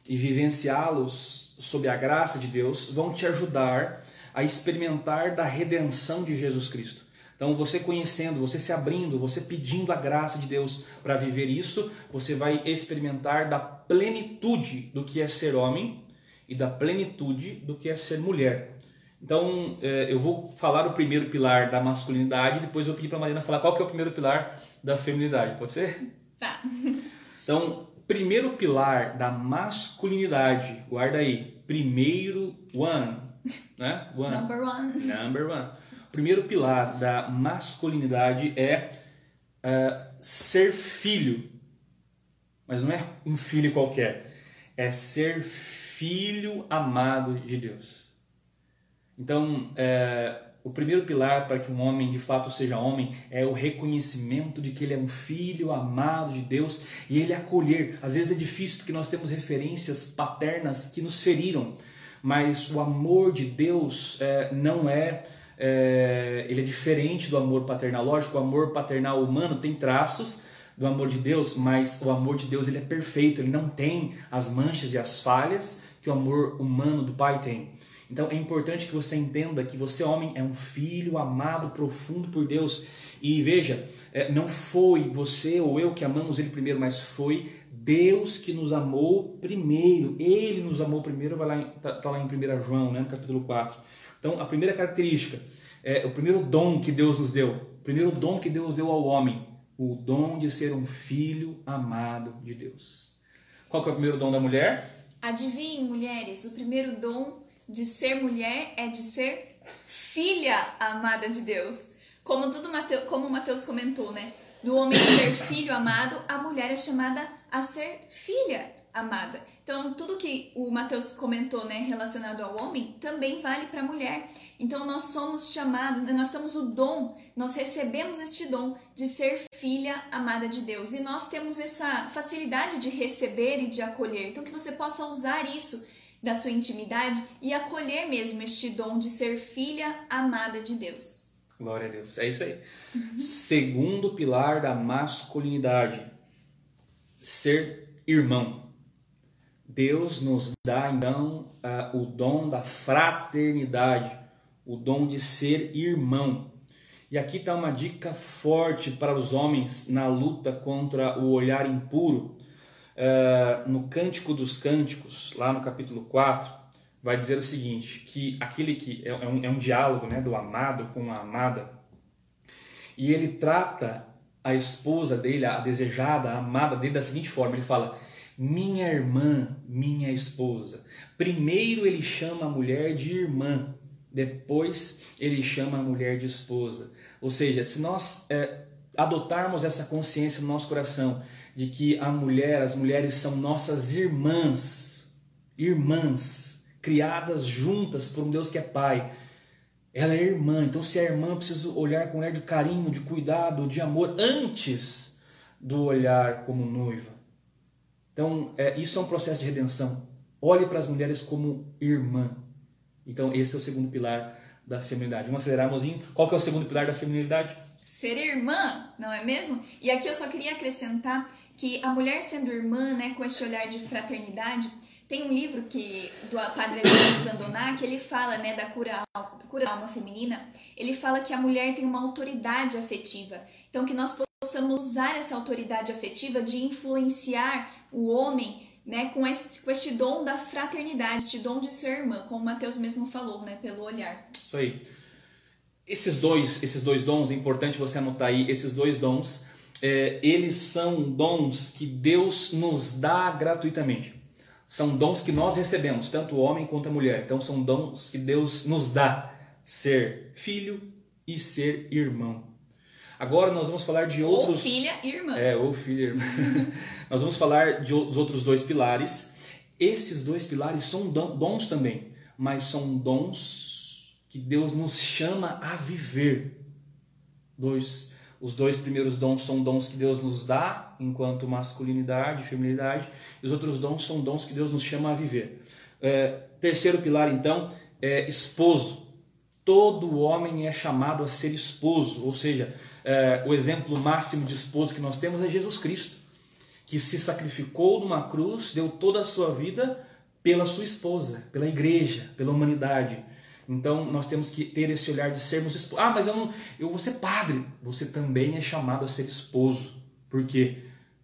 e vivenciá-los sob a graça de Deus vão te ajudar a experimentar da redenção de Jesus Cristo. Então, você conhecendo, você se abrindo, você pedindo a graça de Deus para viver isso, você vai experimentar da plenitude do que é ser homem e da plenitude do que é ser mulher. Então, é, eu vou falar o primeiro pilar da masculinidade, depois eu vou pedir para a Marina falar qual que é o primeiro pilar da feminilidade. Pode ser? Tá. Então, primeiro pilar da masculinidade, guarda aí, primeiro one, né? One. Number one. Number one primeiro pilar da masculinidade é uh, ser filho. Mas não é um filho qualquer, é ser filho amado de Deus. Então, é, o primeiro pilar para que um homem de fato seja homem é o reconhecimento de que ele é um filho amado de Deus e ele acolher. Às vezes é difícil porque nós temos referências paternas que nos feriram, mas o amor de Deus é, não é é, ele é diferente do amor paternal. Lógico, o amor paternal humano tem traços do amor de Deus, mas o amor de Deus ele é perfeito, ele não tem as manchas e as falhas que o amor humano do pai tem. Então é importante que você entenda que você, homem, é um filho amado profundo por Deus. E veja, é, não foi você ou eu que amamos Ele primeiro, mas foi Deus que nos amou primeiro. Ele nos amou primeiro, vai lá, tá, tá lá em 1 João, né, no capítulo 4. Então, a primeira característica, é o primeiro dom que Deus nos deu, o primeiro dom que Deus deu ao homem, o dom de ser um filho amado de Deus. Qual que é o primeiro dom da mulher? Adivinhem, mulheres, o primeiro dom de ser mulher é de ser filha amada de Deus. Como tudo Mateus, como Mateus comentou, né? Do homem ser filho amado, a mulher é chamada a ser filha amada. Então, tudo que o Mateus comentou, né, relacionado ao homem, também vale para a mulher. Então, nós somos chamados, né, nós temos o dom, nós recebemos este dom de ser filha amada de Deus. E nós temos essa facilidade de receber e de acolher. Então, que você possa usar isso da sua intimidade e acolher mesmo este dom de ser filha amada de Deus. Glória a Deus. É isso aí. Uhum. Segundo pilar da masculinidade, ser irmão. Deus nos dá então o dom da fraternidade, o dom de ser irmão. E aqui está uma dica forte para os homens na luta contra o olhar impuro. Uh, no Cântico dos Cânticos, lá no capítulo 4, vai dizer o seguinte: que aquele que é, é, um, é um diálogo né, do amado com a amada, e ele trata a esposa dele, a desejada, a amada dele, da seguinte forma: ele fala minha irmã, minha esposa. Primeiro ele chama a mulher de irmã, depois ele chama a mulher de esposa. Ou seja, se nós é, adotarmos essa consciência no nosso coração de que a mulher, as mulheres são nossas irmãs, irmãs, criadas juntas por um Deus que é Pai. Ela é irmã, então se é irmã, preciso olhar com um olhar de carinho, de cuidado, de amor, antes do olhar como noiva. Então, é, isso é um processo de redenção. Olhe para as mulheres como irmã. Então, esse é o segundo pilar da feminilidade. Vamos acelerar, mozinho. Qual que é o segundo pilar da feminilidade? Ser irmã, não é mesmo? E aqui eu só queria acrescentar que a mulher sendo irmã, né, com esse olhar de fraternidade, tem um livro que do padre Zandoná que ele fala, né, da cura, cura da alma feminina. Ele fala que a mulher tem uma autoridade afetiva. Então que nós possamos usar essa autoridade afetiva de influenciar o homem né, com este, com este dom da fraternidade, este dom de ser irmã, como Mateus mesmo falou, né, pelo olhar. Isso aí. Esses dois, esses dois dons, é importante você anotar aí, esses dois dons, é, eles são dons que Deus nos dá gratuitamente. São dons que nós recebemos, tanto o homem quanto a mulher. Então são dons que Deus nos dá, ser filho e ser irmão. Agora nós vamos falar de outros. Ou filha e irmã. É, ou filha e irmã. *laughs* nós vamos falar de, dos outros dois pilares. Esses dois pilares são dons também, mas são dons que Deus nos chama a viver. Dois, os dois primeiros dons são dons que Deus nos dá, enquanto masculinidade e feminilidade, e os outros dons são dons que Deus nos chama a viver. É, terceiro pilar, então, é esposo. Todo homem é chamado a ser esposo, ou seja, é, o exemplo máximo de esposo que nós temos é Jesus Cristo, que se sacrificou numa cruz, deu toda a sua vida pela sua esposa, pela igreja, pela humanidade. Então nós temos que ter esse olhar de sermos esposos. Ah, mas eu não, eu vou ser padre. Você também é chamado a ser esposo. Por quê?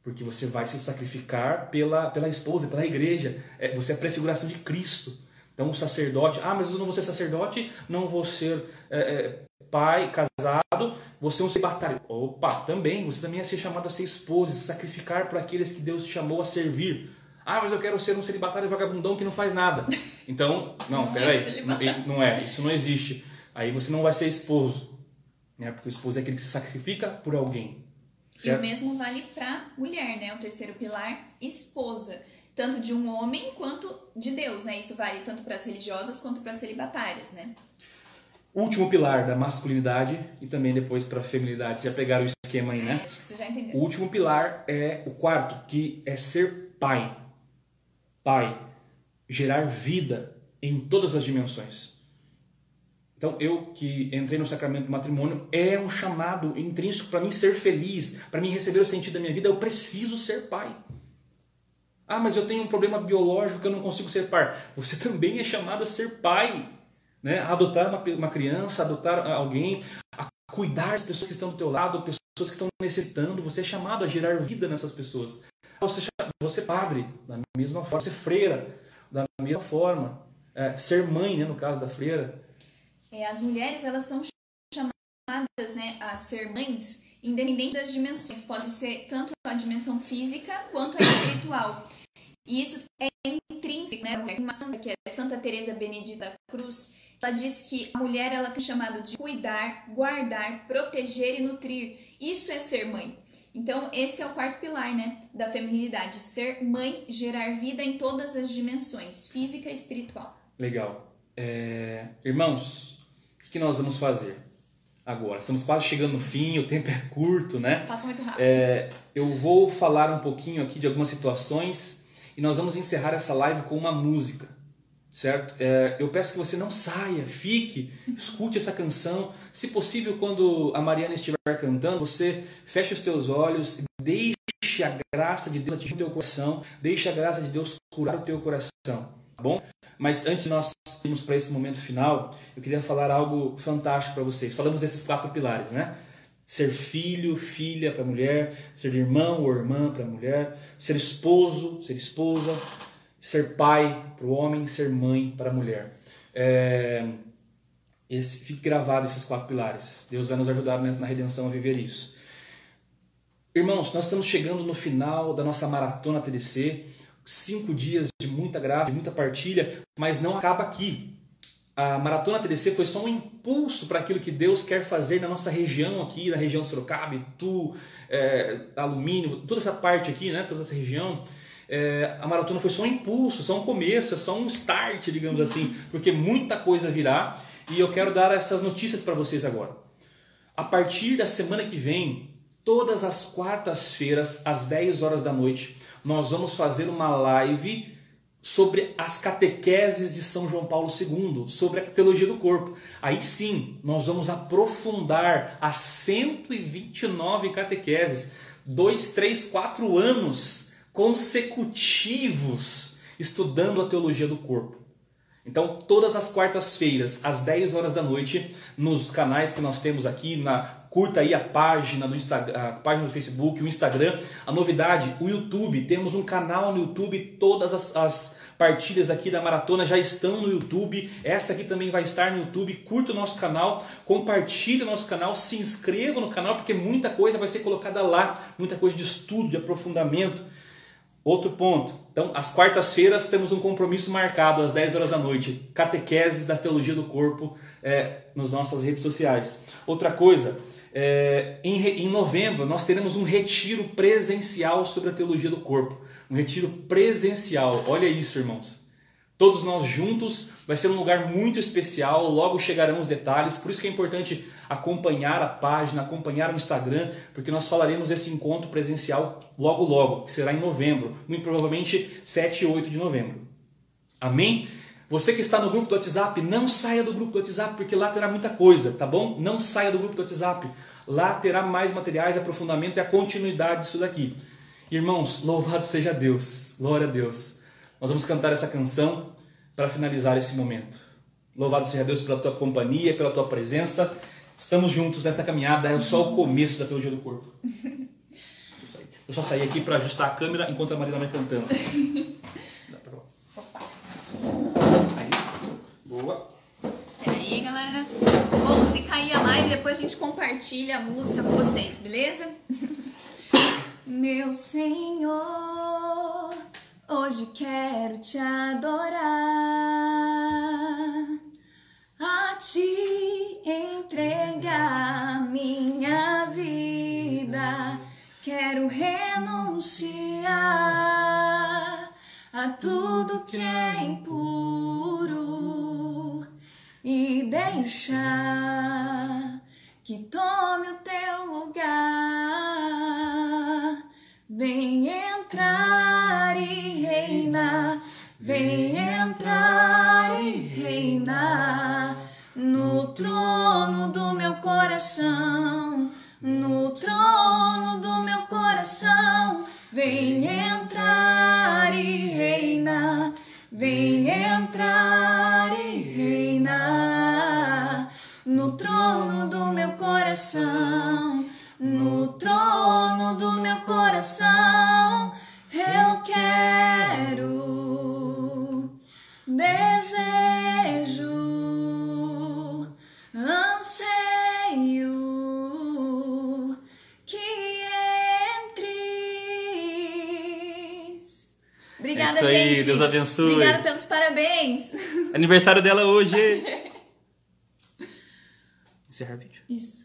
Porque você vai se sacrificar pela, pela esposa, pela igreja. É, você é a prefiguração de Cristo. Então o sacerdote, ah, mas eu não vou ser sacerdote, não vou ser é, é, pai, casado, você é um celibatário. Opa, também, você também é ser chamado a ser esposa, se sacrificar por aqueles que Deus te chamou a servir. Ah, mas eu quero ser um celibatário vagabundão que não faz nada. *laughs* Então, não, não peraí, é não, não é, isso não existe. Aí você não vai ser esposo, né? Porque o esposo é aquele que se sacrifica por alguém. Certo? E o mesmo vale para mulher, né? O terceiro pilar, esposa tanto de um homem quanto de Deus, né? Isso vale tanto para as religiosas quanto para as celibatárias, né? Último pilar da masculinidade e também depois para a feminilidade. Já pegaram o esquema aí, né? É, acho que você já entendeu. O último pilar é o quarto, que é ser pai. Pai. Gerar vida em todas as dimensões. Então, eu que entrei no sacramento do matrimônio, é um chamado intrínseco para mim ser feliz, para mim receber o sentido da minha vida, eu preciso ser pai. Ah, mas eu tenho um problema biológico que eu não consigo ser pai. Você *laughs* também é chamado a ser pai né? adotar uma, uma criança, adotar alguém, a cuidar das pessoas que estão do teu lado, pessoas que estão necessitando. Você é chamado a gerar vida nessas pessoas. Você, você é padre, da mesma forma. Você é freira, da mesma forma. É, ser mãe, né, no caso da freira. É, as mulheres, elas são chamadas né, a ser mães, independente das dimensões. Pode ser tanto a dimensão física quanto a espiritual. E isso é intrínseco, né? Santa que é Santa Teresa Benedita Cruz, ela diz que a mulher ela tem chamado de cuidar, guardar, proteger e nutrir. Isso é ser mãe. Então, esse é o quarto pilar, né, da feminilidade, ser mãe, gerar vida em todas as dimensões, física e espiritual. Legal. É... Irmãos, o que nós vamos fazer agora? Estamos quase chegando no fim, o tempo é curto, né? Passa muito rápido. É... Eu vou falar um pouquinho aqui de algumas situações e nós vamos encerrar essa live com uma música certo? É, eu peço que você não saia, fique, escute essa canção. Se possível, quando a Mariana estiver cantando, você feche os teus olhos, deixe a graça de Deus atingir o teu coração, deixe a graça de Deus curar o teu coração, tá bom? Mas antes de nós irmos para esse momento final, eu queria falar algo fantástico para vocês. Falamos desses quatro pilares, né? Ser filho, filha para mulher, ser irmão ou irmã para mulher, ser esposo, ser esposa, ser pai para o homem, ser mãe para a mulher. É, esse, fique gravado esses quatro pilares. Deus vai nos ajudar na redenção a viver isso. Irmãos, nós estamos chegando no final da nossa maratona TDC. Cinco dias de muita graça, de muita partilha, mas não acaba aqui. a Maratona TDC foi só um impulso para aquilo que Deus quer fazer na nossa região aqui, na região Sorocaba, Itu, é, Alumínio, toda essa parte aqui, né, toda essa região. É, a maratona foi só um impulso, só um começo, só um start, digamos assim, porque muita coisa virá e eu quero dar essas notícias para vocês agora. A partir da semana que vem, todas as quartas-feiras, às 10 horas da noite, nós vamos fazer uma live sobre as catequeses de São João Paulo II, sobre a teologia do corpo. Aí sim, nós vamos aprofundar as 129 catequeses, dois, três, quatro anos consecutivos estudando a teologia do corpo. Então, todas as quartas-feiras, às 10 horas da noite, nos canais que nós temos aqui, na curta aí a página do Instagram, a página do Facebook, o Instagram. A novidade, o YouTube, temos um canal no YouTube, todas as, as partilhas aqui da maratona já estão no YouTube. Essa aqui também vai estar no YouTube. Curta o nosso canal, compartilhe o nosso canal, se inscreva no canal, porque muita coisa vai ser colocada lá, muita coisa de estudo, de aprofundamento. Outro ponto. Então, às quartas-feiras temos um compromisso marcado às 10 horas da noite. Catequeses da Teologia do Corpo é, nas nossas redes sociais. Outra coisa, é, em, em novembro nós teremos um retiro presencial sobre a Teologia do Corpo. Um retiro presencial. Olha isso, irmãos. Todos nós juntos, vai ser um lugar muito especial, logo chegarão os detalhes, por isso que é importante acompanhar a página, acompanhar o Instagram, porque nós falaremos desse encontro presencial logo logo, que será em novembro, muito provavelmente 7 e 8 de novembro. Amém? Você que está no grupo do WhatsApp, não saia do grupo do WhatsApp, porque lá terá muita coisa, tá bom? Não saia do grupo do WhatsApp. Lá terá mais materiais, aprofundamento e a continuidade disso daqui. Irmãos, louvado seja Deus, glória a Deus. Nós vamos cantar essa canção para finalizar esse momento. Louvado seja Deus pela tua companhia, pela tua presença. Estamos juntos nessa caminhada, é só o começo da teologia do corpo. *laughs* Eu só saí aqui para ajustar a câmera enquanto a Marina vai cantando. *laughs* Aí, boa. Peraí, galera. Bom, se cair a live, depois a gente compartilha a música com vocês, beleza? *laughs* Meu Senhor Hoje quero te adorar, a ti entregar minha vida. Quero renunciar a tudo que é impuro e deixar que tome o teu lugar. Vem entrar e reinar, vem entrar e reinar. No trono do meu coração, no trono do meu coração. Vem entrar e reinar, vem entrar e reinar. No trono do meu coração no trono do meu coração. Eu quero, desejo, anseio que entres. Obrigada, É isso aí, gente. Deus abençoe. Obrigada pelos parabéns. Aniversário dela hoje. *laughs* Encerrar o vídeo. Isso.